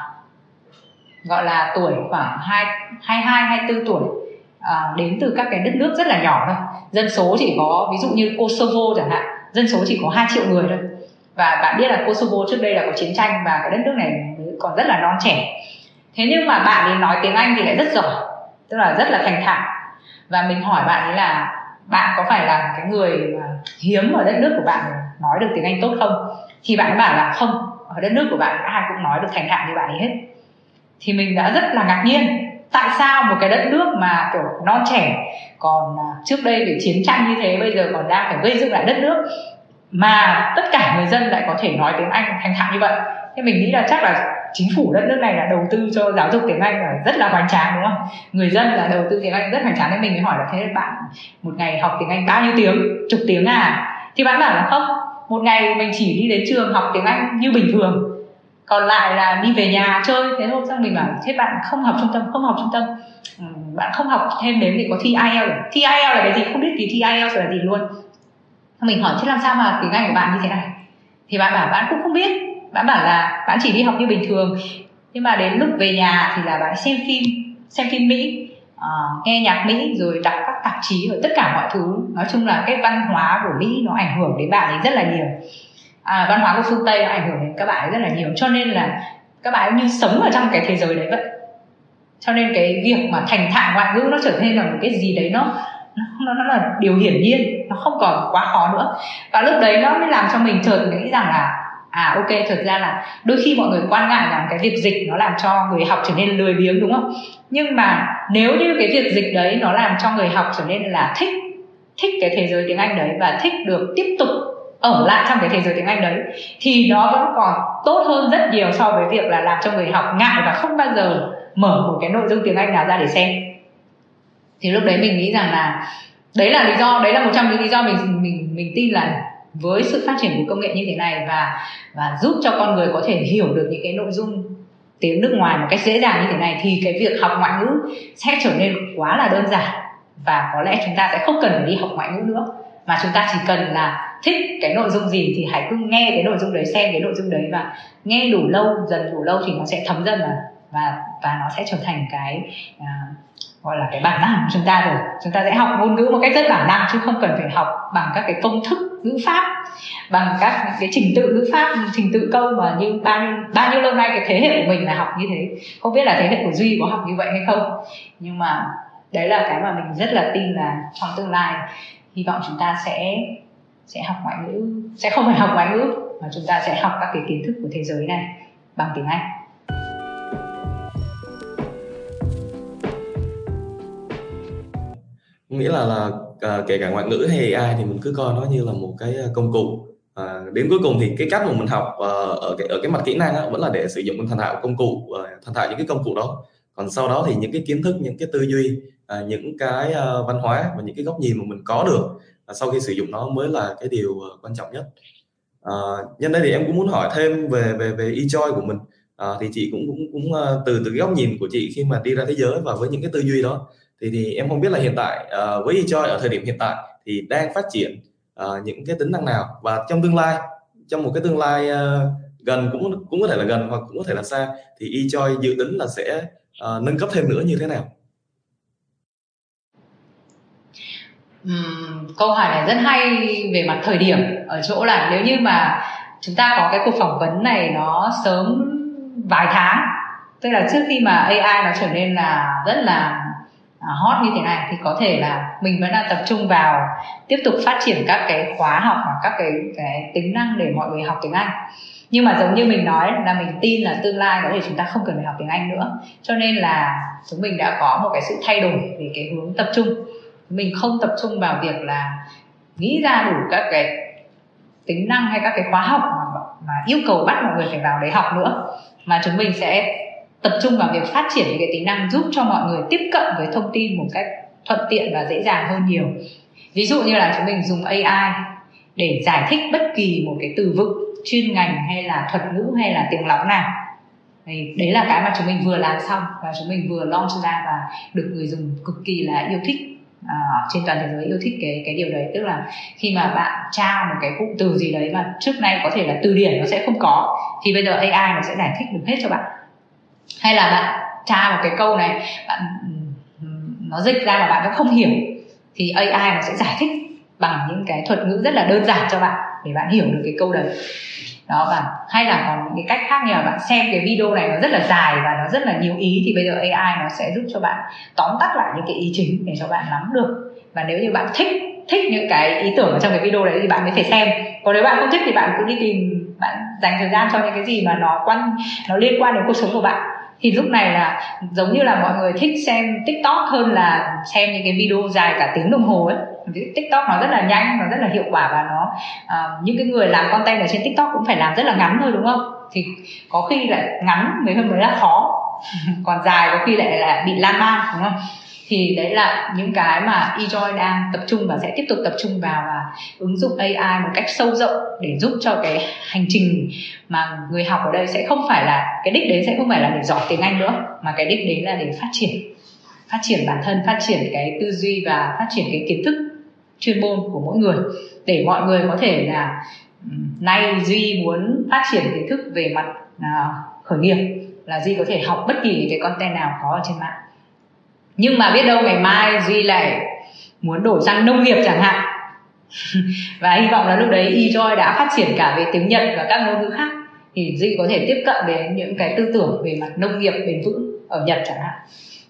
gọi là tuổi khoảng hai hai hai hai tư tuổi à, đến từ các cái đất nước rất là nhỏ thôi. Dân số chỉ có ví dụ như Kosovo chẳng hạn dân số chỉ có 2 triệu người thôi và bạn biết là Kosovo trước đây là có chiến tranh và cái đất nước này còn rất là non trẻ. Thế nhưng mà bạn ấy nói tiếng Anh thì lại rất giỏi, tức là rất là thành thạo. Và mình hỏi bạn ấy là, bạn có phải là cái người mà hiếm ở đất nước của bạn nói được tiếng Anh tốt không? Thì bạn ấy bảo là, không, ở đất nước của bạn ai cũng nói được thành thạo như bạn ấy hết. Thì mình đã rất là ngạc nhiên, tại sao một cái đất nước mà, kiểu, non trẻ còn à, trước đây bị chiến tranh như thế, bây giờ còn đang phải gây dựng lại đất nước? Mà tất cả người dân lại có thể nói tiếng Anh thành thạo như vậy. Thế mình nghĩ là chắc là chính phủ đất nước này là đầu tư cho giáo dục tiếng Anh là rất là hoành tráng, đúng không? Người dân là đầu tư tiếng Anh rất hoành tráng. Nên mình mới hỏi là, thế bạn một ngày học tiếng Anh bao nhiêu tiếng? Chục tiếng à? Thì bạn bảo là, không, một ngày mình chỉ đi đến trường học tiếng Anh như bình thường. Còn lại là đi về nhà chơi. Thế thôi xong mình bảo, thế bạn không học trung tâm, không học trung tâm. Bạn không học thêm đến thì có thi IELTS thi IELTS là cái gì? Không biết thì thi IELTS là gì luôn mình hỏi chứ làm sao mà tiếng Anh của bạn như thế này? Thì bạn bảo bạn cũng không biết. Bạn bảo là bạn chỉ đi học như bình thường. Nhưng mà đến lúc về nhà thì là bạn xem phim xem phim Mỹ uh, nghe nhạc Mỹ rồi đọc các tạp chí rồi tất cả mọi thứ. Nói chung là cái văn hóa của Mỹ nó ảnh hưởng đến bạn ấy rất là nhiều. À, văn hóa của phương Tây nó ảnh hưởng đến các bạn ấy rất là nhiều. Cho nên là các bạn ấy như sống ở trong cái thế giới đấy vậy. Cho nên cái việc mà thành thạo ngoại ngữ nó trở nên là một cái gì đấy nó nó, nó là điều hiển nhiên nó không còn quá khó nữa. Và lúc đấy nó mới làm cho mình chợt nghĩ rằng là à ok thật ra là đôi khi mọi người quan ngại rằng cái việc dịch nó làm cho người học trở nên lười biếng đúng không? Nhưng mà nếu như cái việc dịch đấy nó làm cho người học trở nên là thích thích cái thế giới tiếng anh đấy và thích được tiếp tục ở lại trong cái thế giới tiếng Anh đấy thì nó vẫn còn tốt hơn rất nhiều so với việc là làm cho người học ngại và không bao giờ mở một cái nội dung tiếng Anh nào ra để xem thì lúc đấy mình nghĩ rằng là đấy là lý do đấy là một trong những lý do mình mình mình tin là với sự phát triển của công nghệ như thế này và và giúp cho con người có thể hiểu được những cái nội dung tiếng nước ngoài một cách dễ dàng như thế này thì cái việc học ngoại ngữ sẽ trở nên quá là đơn giản và có lẽ chúng ta sẽ không cần phải đi học ngoại ngữ nữa. Mà chúng ta chỉ cần là thích cái nội dung gì thì hãy cứ nghe cái nội dung đấy xem cái nội dung đấy và nghe đủ lâu dần đủ lâu thì nó sẽ thấm dần và và và nó sẽ trở thành cái uh, gọi là cái bản năng của chúng ta rồi. Chúng ta sẽ học ngôn ngữ một cách rất bản năng chứ không cần phải học bằng các cái công thức ngữ pháp, bằng các cái trình tự ngữ pháp, trình tự câu mà như bao nhiêu bao nhiêu lâu nay cái thế hệ của mình là học như thế. Không biết là thế hệ của duy có học như vậy hay không. Nhưng mà đấy là cái mà mình rất là tin là trong tương lai, hy vọng chúng ta sẽ sẽ học ngoại ngữ, sẽ không phải học ngoại ngữ mà chúng ta sẽ học các cái kiến thức của thế giới này bằng tiếng Anh. Nghĩa là là à, kể cả ngoại ngữ hay AI thì mình cứ coi nó như là một cái à, công cụ. À, đến cuối cùng thì cái cách mà mình học à, ở cái ở cái mặt kỹ năng á, vẫn là để sử dụng thành thạo công cụ à, thành thạo những cái công cụ đó. Còn sau đó thì những cái kiến thức những cái tư duy à, những cái à, văn hóa và những cái góc nhìn mà mình có được à, sau khi sử dụng nó mới là cái điều à, quan trọng nhất. À, nhân đây thì em cũng muốn hỏi thêm về về về e-joy của mình. À, thì chị cũng cũng cũng à, từ từ cái góc nhìn của chị khi mà đi ra thế giới và với những cái tư duy đó thì thì em không biết là hiện tại uh, với e-joy ở thời điểm hiện tại thì đang phát triển uh, những cái tính năng nào? Và trong tương lai trong một cái tương lai uh, gần cũng cũng có thể là gần hoặc cũng có thể là xa thì e-joy dự tính là sẽ uh, nâng cấp thêm nữa như thế nào? Uhm, câu hỏi này rất hay về mặt thời điểm. Ở chỗ là nếu như mà chúng ta có cái cuộc phỏng vấn này nó sớm vài tháng tức là trước khi mà AI nó trở nên là rất là À, hot như thế này thì có thể là mình vẫn đang tập trung vào tiếp tục phát triển các cái khóa học và các cái cái tính năng để mọi người học tiếng Anh. Nhưng mà giống như mình nói là mình tin là tương lai có thể chúng ta không cần phải học tiếng Anh nữa. Cho nên là chúng mình đã có một cái sự thay đổi về cái hướng tập trung. Mình không tập trung vào việc là nghĩ ra đủ các cái tính năng hay các cái khóa học mà, mà yêu cầu bắt mọi người phải vào đấy học nữa. Mà chúng mình sẽ tập trung vào việc phát triển những cái tính năng giúp cho mọi người tiếp cận với thông tin một cách thuận tiện và dễ dàng hơn nhiều. Ví dụ như là chúng mình dùng AI để giải thích bất kỳ một cái từ vựng chuyên ngành hay là thuật ngữ hay là tiếng lóng nào. Đấy, đấy là cái mà chúng mình vừa làm xong và chúng mình vừa launch ra và được người dùng cực kỳ là yêu thích à, trên toàn thế giới yêu thích cái cái điều đấy. Tức là khi mà bạn tra một cái cụm từ gì đấy mà trước nay có thể là từ điển nó sẽ không có thì bây giờ AI nó sẽ giải thích được hết cho bạn hay là bạn tra một cái câu này, bạn ừ, nó dịch ra mà bạn nó không hiểu, thì AI nó sẽ giải thích bằng những cái thuật ngữ rất là đơn giản cho bạn để bạn hiểu được cái câu đấy. Đó, và hay là còn những cái cách khác như là bạn xem cái video này nó rất là dài và nó rất là nhiều ý, thì bây giờ AI nó sẽ giúp cho bạn tóm tắt lại những cái ý chính để cho bạn nắm được. Và nếu như bạn thích thích những cái ý tưởng ở trong cái video đấy thì bạn mới phải xem. Còn nếu bạn không thích thì bạn cũng đi tìm, bạn dành thời gian cho những cái gì mà nó quan, nó liên quan đến cuộc sống của bạn thì lúc này là giống như là mọi người thích xem tiktok hơn là xem những cái video dài cả tiếng đồng hồ ấy. Tiktok nó rất là nhanh nó rất là hiệu quả và nó uh, những cái người làm content ở trên tiktok cũng phải làm rất là ngắn thôi đúng không? Thì có khi lại ngắn mới hơn mới là khó. [laughs] Còn dài có khi lại là bị lan man đúng không? Thì đấy là những cái mà eJoy đang tập trung và sẽ tiếp tục tập trung vào và ứng dụng AI một cách sâu rộng để giúp cho cái hành trình mà người học ở đây sẽ không phải là, cái đích đến sẽ không phải là để giỏi tiếng Anh nữa, mà cái đích đến là để phát triển phát triển bản thân, phát triển cái tư duy và phát triển cái kiến thức chuyên môn của mỗi người để mọi người có thể là nay duy muốn phát triển kiến thức về mặt à, khởi nghiệp là duy có thể học bất kỳ cái content nào có ở trên mạng nhưng mà biết đâu ngày mai duy lại muốn đổi sang nông nghiệp chẳng hạn. [laughs] Và hy vọng là lúc đấy eJoy đã phát triển cả về tiếng Nhật và các ngôn ngữ khác. Thì Duy có thể tiếp cận đến những cái tư tưởng về mặt nông nghiệp bền vững ở Nhật chẳng hạn.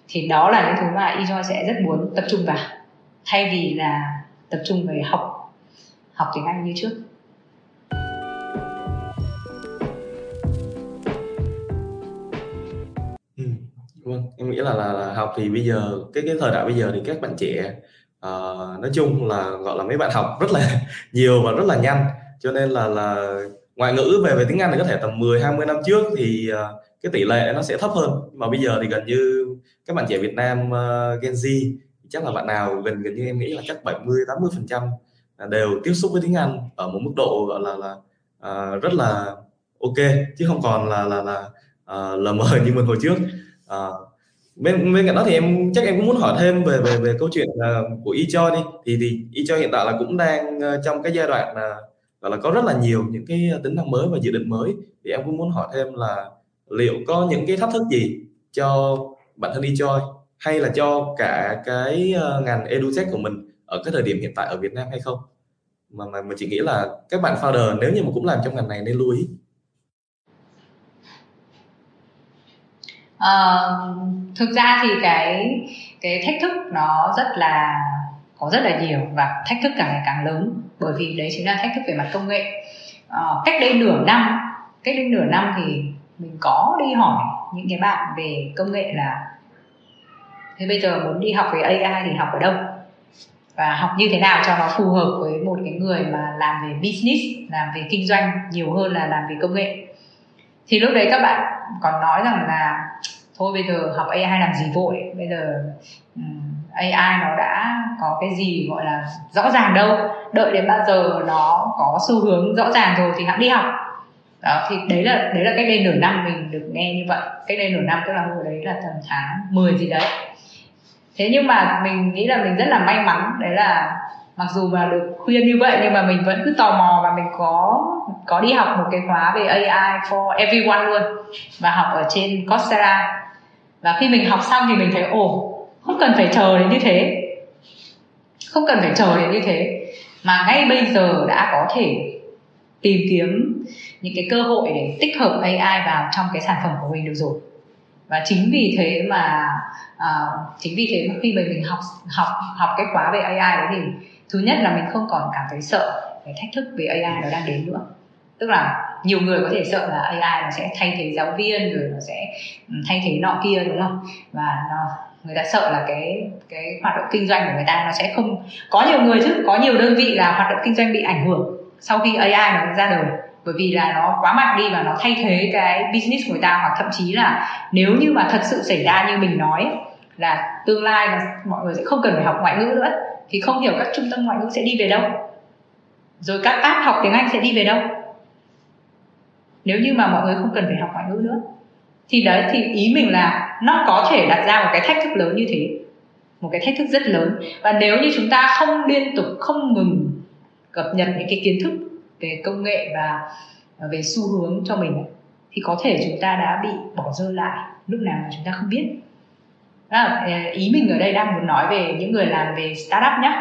Thì đó là những thứ mà eJoy sẽ rất muốn tập trung vào. Thay vì là tập trung về học học tiếng Anh như trước. Nghĩa nghĩ là là là học thì bây giờ cái cái thời đại bây giờ thì các bạn trẻ, uh, nói chung là, gọi là, mấy bạn học rất là [laughs] nhiều và rất là nhanh, cho nên là là ngoại ngữ về về tiếng Anh thì có thể tầm 10, 20 năm trước thì, uh, cái tỷ lệ nó sẽ thấp hơn, mà bây giờ thì gần như các bạn trẻ Việt Nam, uh, Gen Z chắc là bạn nào gần gần như em nghĩ là chắc 70, 80 phần trăm đều tiếp xúc với tiếng Anh ở một mức độ, gọi là là, uh, rất là ok. Chứ không còn là là là, uh, lờ mờ [laughs] như mình hồi trước. uh, bên bên cạnh đó thì em chắc em cũng muốn hỏi thêm về về về câu chuyện uh, của eChoice đi. Thì thì eChoice hiện tại là cũng đang uh, trong cái giai đoạn là gọi là có rất là nhiều những cái tính năng mới và dự định mới. Thì em cũng muốn hỏi thêm là liệu có những cái thách thức gì cho bản thân eChoice hay là cho cả cái uh, ngành edutech của mình ở cái thời điểm hiện tại ở Việt Nam hay không? Mà mà, mà chị nghĩ là các bạn founder nếu như mà cũng làm trong ngành này nên lưu ý. Uh, thực ra thì cái cái thách thức nó rất là có rất là nhiều và thách thức càng ngày càng lớn bởi vì đấy chính là thách thức về mặt công nghệ. Uh, cách đây nửa năm cách đây nửa năm thì mình có đi hỏi những cái bạn về công nghệ là thế bây giờ muốn đi học về AI thì học ở đâu? Và học như thế nào cho nó phù hợp với một cái người mà làm về business làm về kinh doanh nhiều hơn là làm về công nghệ? Thì lúc đấy các bạn còn nói rằng là thôi bây giờ học AI làm gì vội? Bây giờ ừ, AI nó đã có cái gì gọi là rõ ràng đâu? Đợi đến bao giờ nó có xu hướng rõ ràng rồi thì hãng đi học. Đó, thì đấy là đấy là cách đây nửa năm mình được nghe như vậy. Cách đây nửa năm, tức là hồi đấy là tầm tháng 10 gì đấy. Thế nhưng mà mình nghĩ là mình rất là may mắn, đấy là mặc dù mà được khuyên như vậy nhưng mà mình vẫn cứ tò mò và mình có có đi học một cái khóa về AI for everyone luôn và học ở trên Coursera. Và khi mình học xong thì mình thấy ồ không cần phải chờ đến như thế. Không cần phải chờ đến như thế. Mà ngay bây giờ đã có thể tìm kiếm những cái cơ hội để tích hợp AI vào trong cái sản phẩm của mình được rồi. Và chính vì thế mà à, chính vì thế mà khi mà mình học học học cái khóa về AI đấy thì thứ nhất là mình không còn cảm thấy sợ cái thách thức về AI nó đang đến nữa. Tức là nhiều người có thể sợ là AI nó sẽ thay thế giáo viên, rồi nó sẽ ừ, thay thế nọ kia, đúng không? Và nó, người ta sợ là cái cái hoạt động kinh doanh của người ta nó sẽ không, có nhiều người chứ, có nhiều đơn vị là hoạt động kinh doanh bị ảnh hưởng sau khi AI nó ra đời. Bởi vì là nó quá mạnh đi và nó thay thế cái business của người ta, hoặc thậm chí là nếu như mà thật sự xảy ra như mình nói, là tương lai là mọi người sẽ không cần phải học ngoại ngữ nữa, thì không hiểu các trung tâm ngoại ngữ sẽ đi về đâu rồi các bác học tiếng anh sẽ đi về đâu? Nếu như mà mọi người không cần phải học ngoại ngữ nữa, thì đấy, thì ý mình là nó có thể đặt ra một cái thách thức lớn như thế. Một cái thách thức rất lớn. Và nếu như chúng ta không liên tục, không ngừng cập nhật những cái kiến thức về công nghệ và à, về xu hướng cho mình, thì có thể chúng ta đã bị bỏ rơi lại lúc nào mà chúng ta không biết là ý mình ở đây đang muốn nói về những người làm về startup nhé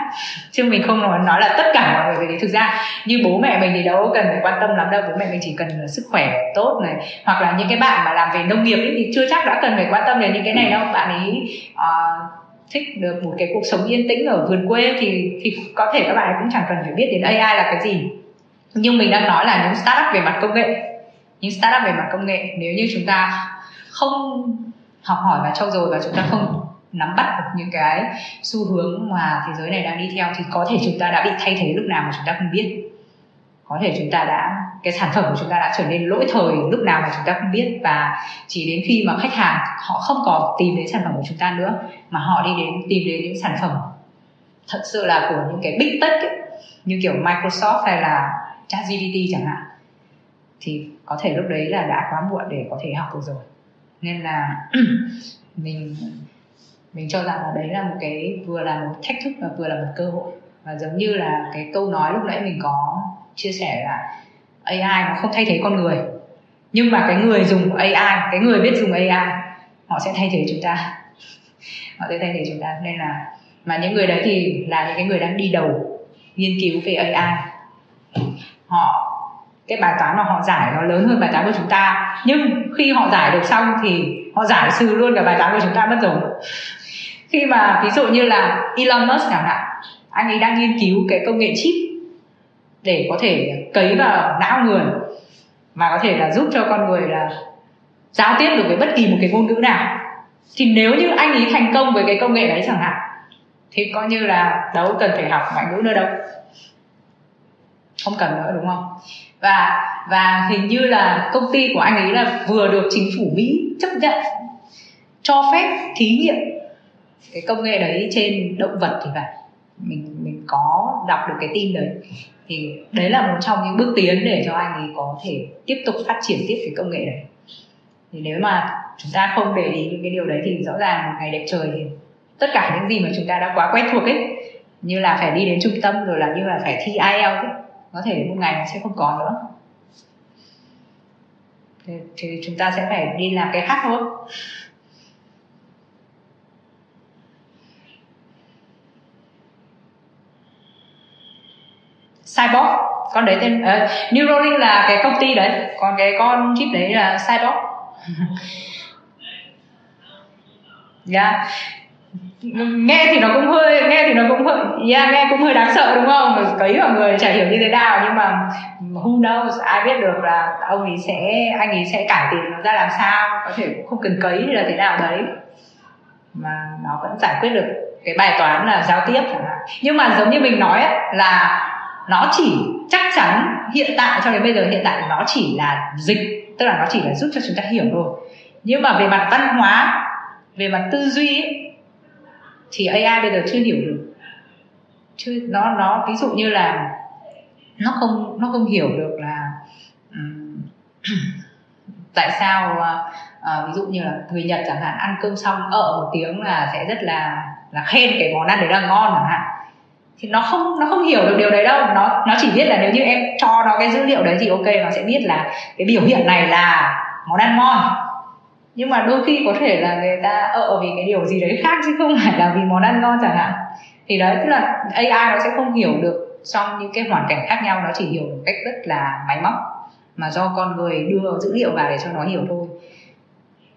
chứ mình không nói nói là tất cả mọi người về đấy. Thực ra như bố mẹ mình thì đâu cần phải quan tâm lắm đâu. Bố mẹ mình chỉ cần sức khỏe tốt này. Hoặc là những cái bạn mà làm về nông nghiệp ấy, thì chưa chắc đã cần phải quan tâm đến những cái này đâu. Bạn ấy uh, thích được một cái cuộc sống yên tĩnh ở vườn quê thì thì có thể các bạn ấy cũng chẳng cần phải biết đến AI là cái gì. Nhưng mình đang nói là những startup về mặt công nghệ. Những startup về mặt công nghệ. Nếu như chúng ta không học hỏi và trau dồi và chúng ta không nắm bắt được những cái xu hướng mà thế giới này đang đi theo thì có thể chúng ta đã bị thay thế lúc nào mà chúng ta không biết. Có thể chúng ta đã cái sản phẩm của chúng ta đã trở nên lỗi thời lúc nào mà chúng ta không biết và chỉ đến khi mà khách hàng họ không còn tìm đến sản phẩm của chúng ta nữa mà họ đi đến tìm đến những sản phẩm thật sự là của những cái big tech ấy, như kiểu Microsoft hay là ChatGPT chẳng hạn thì có thể lúc đấy là đã quá muộn để có thể học được rồi nên là [clears throat] mình mình cho rằng là đấy là một cái, vừa là một thách thức và vừa là một cơ hội. Và giống như là cái câu nói lúc nãy mình có chia sẻ là AI nó không thay thế con người. Nhưng mà cái người dùng AI cái người biết dùng AI họ sẽ thay thế chúng ta. [laughs] Họ sẽ thay thế chúng ta. Nên là, mà những người đấy thì là những cái người đang đi đầu nghiên cứu về AI họ cái bài toán mà họ giải nó lớn hơn bài toán của chúng ta. Nhưng khi họ giải được xong thì họ giải trừ luôn cả bài toán của chúng ta mất rồi. Khi mà ví dụ như là Elon Musk chẳng hạn, anh ấy đang nghiên cứu cái công nghệ chip để có thể cấy vào não người mà có thể là giúp cho con người là giao tiếp được với bất kỳ một cái ngôn ngữ nào. Thì nếu như anh ấy thành công với cái công nghệ đấy chẳng hạn, thì coi như là đâu cần phải học ngoại ngữ nữa đâu. Không cần nữa, đúng không? Và và hình như là công ty của anh ấy là vừa được chính phủ mỹ chấp nhận cho phép thí nghiệm cái công nghệ đấy trên động vật thì phải. Mình mình có đọc được cái tin đấy. Thì đấy là một trong những bước tiến để cho anh ấy có thể tiếp tục phát triển tiếp cái công nghệ đấy. Thì nếu mà chúng ta không để ý những cái điều đấy thì rõ ràng một ngày đẹp trời thì tất cả những gì mà chúng ta đã quá quen thuộc ấy như là phải đi đến trung tâm rồi là như là phải thi IELTS ấy, có thể một ngày nó sẽ không còn nữa. Thì, thì chúng ta sẽ phải đi làm cái khác thôi. Cyborg con đấy tên uh, Neuralink là cái công ty đấy. Còn cái con chip đấy là Cyborg. Yeah. [laughs] Dạ nghe thì nó cũng hơi nghe thì nó cũng hơi yeah, nghe cũng hơi đáng sợ đúng không? Cấy vào người chả hiểu như thế nào nhưng mà who knows ai biết được là ông ấy sẽ anh ấy sẽ cải tiến nó ra làm sao. Có thể cũng không cần cấy hay là thế nào đấy. Mà nó vẫn giải quyết được cái bài toán là giao tiếp chẳng hạn. Nhưng mà giống như mình nói ấy, là nó chỉ chắc chắn hiện tại cho đến bây giờ hiện tại nó chỉ là dịch tức là nó chỉ là giúp cho chúng ta hiểu thôi. Nhưng mà về mặt văn hóa về mặt tư duy ấy, thì AI bây giờ chưa hiểu được. Chưa nó nó ví dụ như là nó không nó không hiểu được là um, [clears throat] tại sao uh, ví dụ như là người Nhật chẳng hạn ăn cơm xong ở một tiếng là sẽ rất là là khen cái món ăn đấy là ngon chẳng hạn. Thì nó không nó không hiểu được điều đấy đâu. Nó nó chỉ biết là nếu như em cho nó cái dữ liệu đấy thì ok nó sẽ biết là cái biểu hiện này là món ăn ngon nhưng mà đôi khi có thể là người ta ở vì cái điều gì đấy khác chứ không phải là vì món ăn ngon chẳng hạn. Thì đấy, tức là AI nó sẽ không hiểu được trong những cái hoàn cảnh khác nhau, nó chỉ hiểu một cách rất là máy móc mà do con người đưa dữ liệu vào để cho nó hiểu thôi.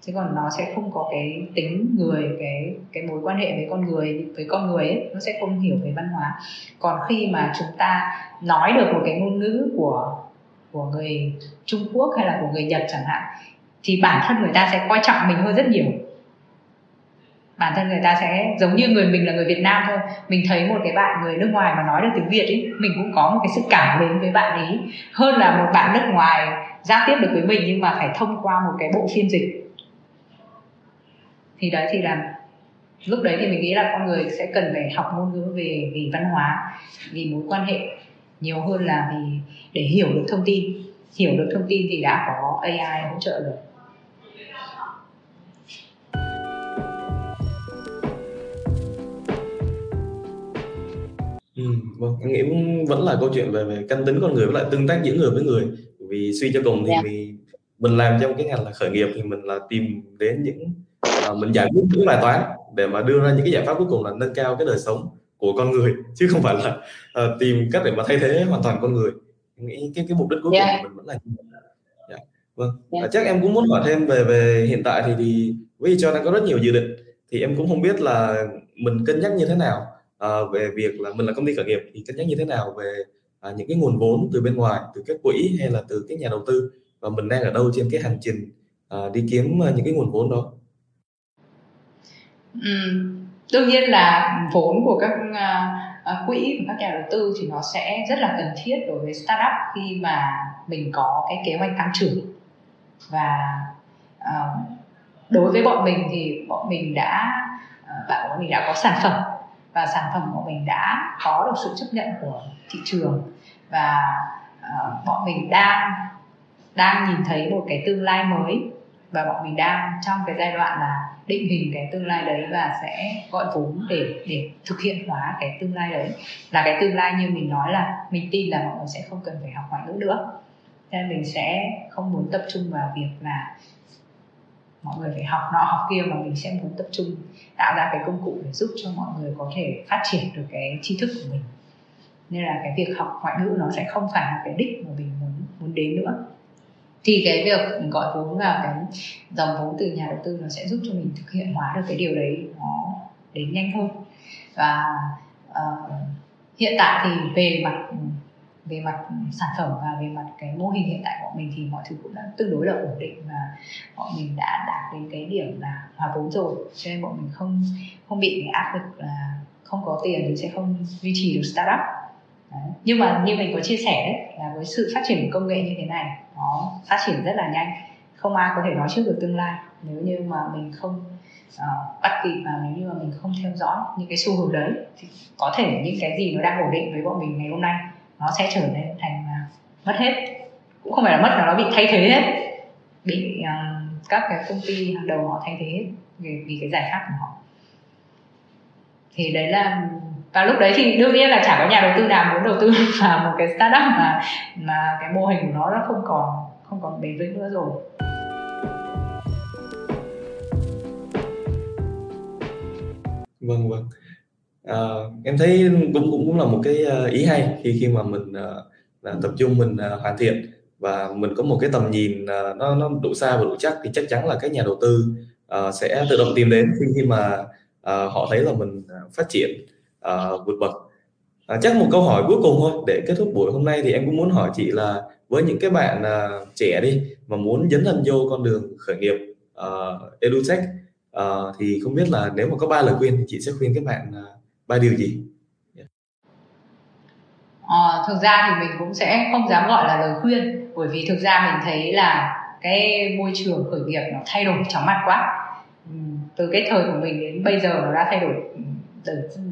Chứ còn nó sẽ không có cái tính người, cái cái mối quan hệ với con người, với con người ấy, nó sẽ không hiểu về văn hóa. Còn khi mà chúng ta nói được một cái ngôn ngữ của của người Trung Quốc hay là của người Nhật chẳng hạn thì bản thân người ta sẽ coi trọng mình hơn rất nhiều. Bản thân người ta sẽ giống như người mình là người Việt Nam thôi. Mình thấy một cái bạn người nước ngoài mà nói được tiếng Việt ấy mình cũng có một cái sự cảm mến với bạn ấy. Hơn là một bạn nước ngoài giao tiếp được với mình nhưng mà phải thông qua một cái bộ phiên dịch. Thì đấy, thì là lúc đấy thì mình nghĩ là con người sẽ cần phải học ngôn ngữ về vì văn hóa, vì mối quan hệ nhiều hơn là vì để hiểu được thông tin. Hiểu được thông tin thì đã có AI hỗ trợ rồi. Vâng, em nghĩ vẫn là câu chuyện về về căn tính con người với lại tương tác giữa người với người. Vì suy cho cùng thì Yeah. mình mình làm trong cái ngành là khởi nghiệp thì mình là tìm đến những ờ, mình giải quyết những bài toán để mà đưa ra những cái giải pháp cuối cùng là nâng cao cái đời sống của con người chứ không phải là ờ, tìm cách để mà thay thế hoàn toàn con người. Em nghĩ cái cái mục đích cuối cùng Yeah. của mình vẫn là như vậy. Dạ. Vâng. Yeah. À, chắc em cũng muốn hỏi thêm về về hiện tại thì thì với cho đang có rất nhiều dự định thì em cũng không biết là mình cân nhắc như thế nào Ờ, về việc là mình là công ty khởi nghiệp thì cân nhắc như thế nào về à, những cái nguồn vốn từ bên ngoài từ các quỹ hay là từ các nhà đầu tư? Và mình đang ở đâu trên cái hành trình uh, đi kiếm uh, những cái nguồn vốn đó? Ừ, đương nhiên là vốn của các uh, quỹ và các nhà đầu tư thì nó sẽ rất là cần thiết đối với startup khi mà mình có cái kế hoạch tăng trưởng. Và uh, đối với bọn mình thì bọn mình đã ờ, uh, bạn bọn mình đã có sản phẩm và sản phẩm của mình đã có được sự chấp nhận của thị trường. Và uh, bọn mình đang đang nhìn thấy một cái tương lai mới. Và bọn mình đang trong cái giai đoạn là định hình cái tương lai đấy và sẽ gọi vốn để để thực hiện hóa cái tương lai đấy. Là cái tương lai như mình nói là mình tin là mọi người sẽ không cần phải học ngoại ngữ nữa. Nên mình sẽ không muốn tập trung vào việc là mọi người phải học nọ học kia mà mình sẽ muốn tập trung tạo ra cái công cụ để giúp cho mọi người có thể phát triển được cái tri thức của mình. Nên là cái việc học ngoại ngữ nó sẽ không phải là cái đích mà mình muốn muốn đến nữa. Thì cái việc gọi vốn vào cái dòng vốn từ nhà đầu tư nó sẽ giúp cho mình thực hiện hóa được cái điều đấy nó đến nhanh hơn. Và uh, hiện tại thì về mặt về mặt sản phẩm và về mặt cái mô hình hiện tại của mình thì mọi thứ cũng đã tương đối là ổn định và bọn mình đã đạt đến cái điểm là hòa vốn rồi. Cho nên bọn mình không không bị cái áp lực là không có tiền thì sẽ không duy trì được startup. Đấy. nhưng mà như mình có chia sẻ đấy là với sự phát triển của công nghệ như thế này nó phát triển rất là nhanh. Không ai có thể nói trước được tương lai. Nếu như mà mình không uh, bắt kịp và nếu như mà mình không theo dõi những cái xu hướng đấy thì có thể những cái gì nó đang ổn định với bọn mình ngày hôm nay nó sẽ trở nên thành là mất hết. Cũng không phải là mất mà nó bị thay thế hết. Bị uh, các cái công ty hàng đầu họ thay thế hết vì, vì cái giải pháp của họ. Thì đấy là và lúc đấy thì đương nhiên là chả có nhà đầu tư nào muốn đầu tư [laughs] vào một cái startup mà mà cái mô hình của nó nó không còn không còn bền vững nữa rồi. Vâng vâng à, em thấy cũng cũng cũng là một cái ờ, ý hay khi khi mà mình uh, tập trung mình uh, hoàn thiện và mình có một cái tầm nhìn uh, nó nó đủ xa và đủ chắc thì chắc chắn là các nhà đầu tư uh, sẽ tự động tìm đến khi khi mà uh, họ thấy là mình phát triển uh, vượt bậc. À, chắc một câu hỏi cuối cùng thôi để kết thúc buổi hôm nay thì em cũng muốn hỏi chị là với những cái bạn uh, trẻ đi mà muốn dấn thân vô con đường khởi nghiệp uh, edutech uh, thì không biết là nếu mà có ba lời khuyên thì chị sẽ khuyên các bạn à ba điều gì? À, thực ra thì mình cũng sẽ không dám gọi là lời khuyên bởi vì thực ra mình thấy là cái môi trường khởi nghiệp nó thay đổi chóng mặt quá. Từ cái thời của mình đến bây giờ nó đã thay đổi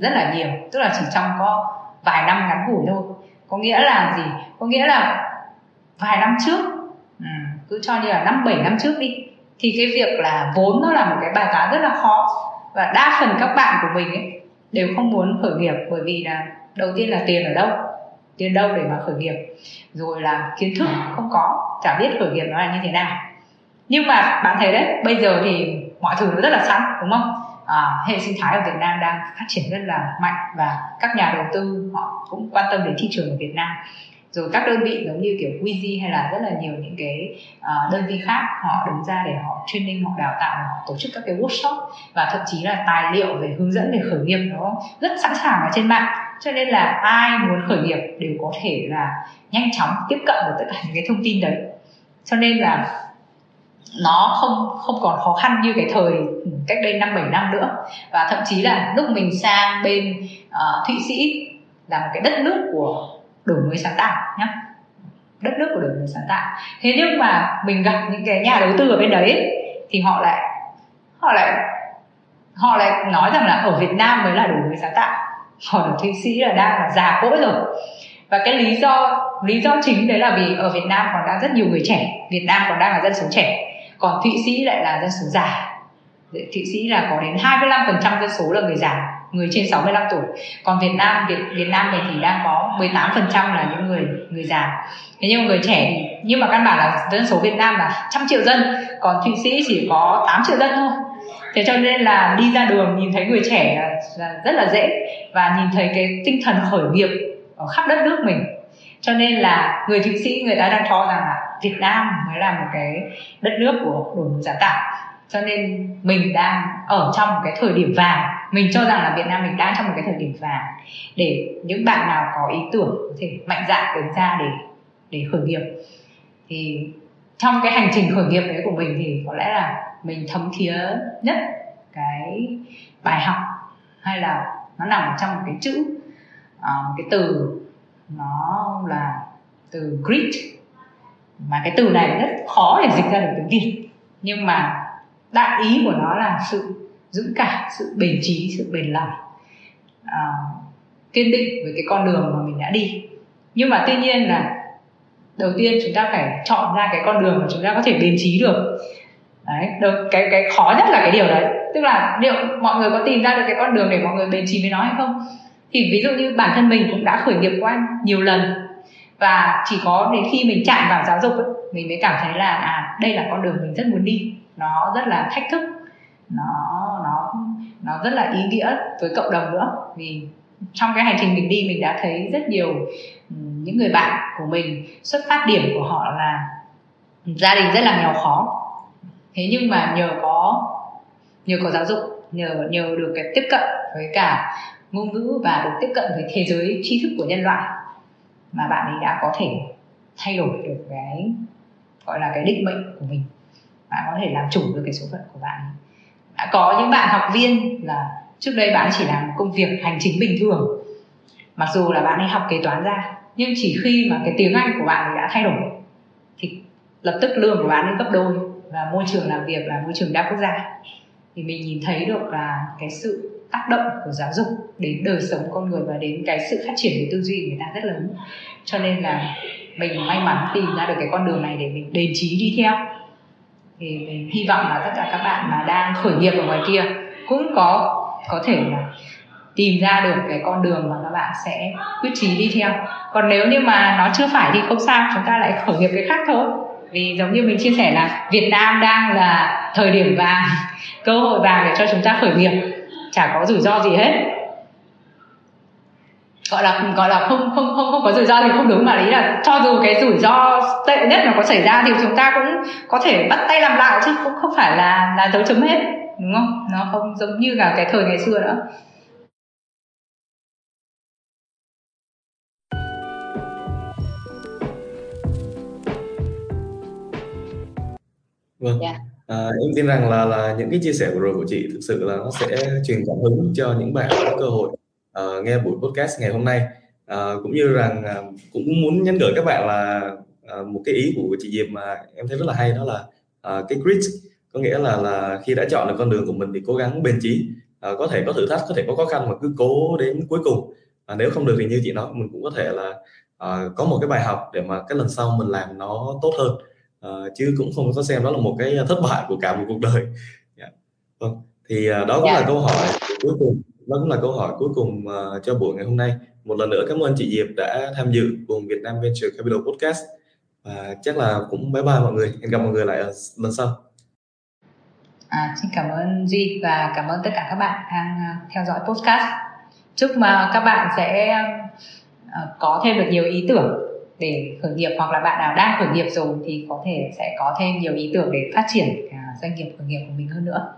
rất là nhiều tức là chỉ trong có vài năm ngắn ngủi thôi. Có nghĩa là gì? Có nghĩa là vài năm trước cứ cho như là năm bảy năm trước đi thì cái việc là vốn nó là một cái bài toán rất là khó. Và đa phần các bạn của mình ấy đều không muốn khởi nghiệp bởi vì là đầu tiên là tiền ở đâu? Tiền đâu để mà khởi nghiệp? Rồi là kiến thức không có chả biết khởi nghiệp nó là như thế nào. Nhưng mà bạn thấy đấy bây giờ thì mọi thứ nó rất là sẵn đúng không? À, hệ sinh thái ở Việt Nam đang phát triển rất là mạnh và các nhà đầu tư họ cũng quan tâm đến thị trường ở Việt Nam rồi các đơn vị giống như kiểu Wizy hay là rất là nhiều những cái uh, đơn vị khác họ đứng ra để họ training họ đào tạo họ tổ chức các cái workshop và thậm chí là tài liệu về hướng dẫn về khởi nghiệp nó rất sẵn sàng ở trên mạng. Cho nên là ai muốn khởi nghiệp đều có thể là nhanh chóng tiếp cận được tất cả những cái thông tin đấy. Cho nên là nó không không còn khó khăn như cái thời ừ, cách đây năm bảy năm nữa. Và thậm chí là lúc mình sang bên uh, thụy sĩ là một cái đất nước của đổi mới sáng tạo nhé đất nước của đổi mới sáng tạo. Thế nhưng mà mình gặp những cái nhà đầu tư ở bên đấy thì họ lại họ lại họ lại nói rằng là ở Việt Nam mới là đổi mới sáng tạo. Còn ở Thụy Sĩ là đang là già cỗi rồi. Và cái lý do lý do chính đấy là vì ở Việt Nam còn đang rất nhiều người trẻ, Việt Nam còn đang là dân số trẻ, còn Thụy Sĩ lại là dân số già. Thụy Sĩ là có đến 25% dân số là người già người trên 65 tuổi. Còn Việt Nam Việt Việt Nam này thì đang có 18% là những người người già. Thế nhưng mà người trẻ thì nhưng mà căn bản là dân số Việt Nam là trăm triệu dân còn Thụy Sĩ chỉ có 8 triệu dân thôi. Thế cho nên là đi ra đường nhìn thấy người trẻ là, là rất là dễ và nhìn thấy cái tinh thần khởi nghiệp ở khắp đất nước mình. Cho nên là người thụy sĩ người ta đang cho rằng là việt nam mới là một cái đất nước của đổi mới sáng tạo. Cho nên mình đang ở trong một cái thời điểm vàng mình cho rằng là việt nam mình đang trong một cái thời điểm vàng. Để những bạn nào có ý tưởng có thể mạnh dạn đứng ra để để khởi nghiệp. Thì trong cái hành trình khởi nghiệp đấy của mình thì có lẽ là mình thấm thía nhất cái bài học hay là nó nằm trong một cái chữ uh, một cái từ nó là từ grit mà cái từ này rất khó để dịch ra được tiếng việt. Nhưng mà đại ý của nó là sự dũng cảm sự bền trí sự bền lòng. À, kiên định với cái con đường mà mình đã đi. Nhưng mà tuy nhiên là đầu tiên chúng ta phải chọn ra cái con đường mà chúng ta có thể bền trí được. Đấy đầu, cái cái khó nhất là cái điều đấy. Tức là liệu mọi người có tìm ra được cái con đường để mọi người bền trí với nó hay không? Thì ví dụ như bản thân mình cũng đã khởi nghiệp qua nhiều lần. Và chỉ có đến khi mình chạm vào giáo dục ấy, mình mới cảm thấy là à đây là con đường mình rất muốn đi. Nó rất là thách thức. Nó nó rất là ý nghĩa với cộng đồng nữa. Vì trong cái hành trình mình đi, mình đã thấy rất nhiều ừ, những người bạn của mình, xuất phát điểm của họ là gia đình rất là nghèo khó. Thế nhưng mà nhờ có nhờ có giáo dục, nhờ nhờ được cái tiếp cận với cả ngôn ngữ và được tiếp cận với thế giới tri thức của nhân loại mà bạn ấy đã có thể thay đổi được cái, gọi là cái định mệnh của mình. Bạn có thể làm chủ được cái số phận của bạn đã có những bạn học viên là trước đây bạn chỉ làm công việc hành chính bình thường. Mặc dù là bạn ấy học kế toán ra, nhưng chỉ khi mà cái tiếng anh của bạn đã thay đổi, thì lập tức lương của bạn ấy gấp đôi và môi trường làm việc là môi trường đa quốc gia. Thì mình nhìn thấy được là cái sự tác động của giáo dục đến đời sống con người và đến cái sự phát triển về tư duy người ta rất lớn. Cho nên là mình may mắn tìm ra được cái con đường này để mình đền trí đi theo thì mình hy vọng là tất cả các bạn mà đang khởi nghiệp ở ngoài kia cũng có có thể là tìm ra được cái con đường mà các bạn sẽ quyết trí đi theo. Còn nếu như mà nó chưa phải thì không sao, chúng ta lại khởi nghiệp cái khác thôi. Vì giống như mình chia sẻ là Việt Nam đang là thời điểm vàng, cơ hội vàng để cho chúng ta khởi nghiệp, chả có rủi ro gì hết gọi là gọi là không không không không có rủi ro thì không đúng mà ý là cho dù cái rủi ro tệ nhất mà có xảy ra thì chúng ta cũng có thể bắt tay làm lại chứ cũng không phải là là dấu chấm hết đúng không nó không giống như cả cái thời ngày xưa nữa Vâng. Yeah. Dạ. À, em tin rằng là là những cái chia sẻ vừa rồi của chị thực sự là nó sẽ truyền cảm hứng cho những bạn có cơ hội uh, nghe buổi podcast ngày hôm nay uh, cũng như rằng uh, cũng muốn nhắn gửi các bạn là uh, một cái ý của chị Diệp mà em thấy rất là hay đó là uh, cái grit có nghĩa là là khi đã chọn được con đường của mình thì cố gắng bền chí uh, có thể có thử thách có thể có khó khăn mà cứ cố đến cuối cùng uh, nếu không được thì như chị nói mình cũng có thể là uh, có một cái bài học để mà cái lần sau mình làm nó tốt hơn uh, chứ cũng không có xem đó là một cái thất bại của cả một cuộc đời yeah. Dạ. vâng thì uh, đó cũng yeah. là dạ. câu hỏi cuối cùng đó cũng là câu hỏi cuối cùng uh, cho buổi ngày hôm nay. Một lần nữa cảm ơn chị Diệp đã tham dự cùng Việt Nam Venture Capital Podcast. Và chắc là cũng bye bye mọi người. Hẹn gặp mọi người lại ở lần sau. À, xin cảm ơn Duy và cảm ơn tất cả các bạn đang à, theo dõi podcast. Chúc mà các bạn sẽ à, có thêm được nhiều ý tưởng để khởi nghiệp hoặc là bạn nào đang khởi nghiệp rồi thì có thể sẽ có thêm nhiều ý tưởng để phát triển doanh nghiệp khởi nghiệp của mình hơn nữa.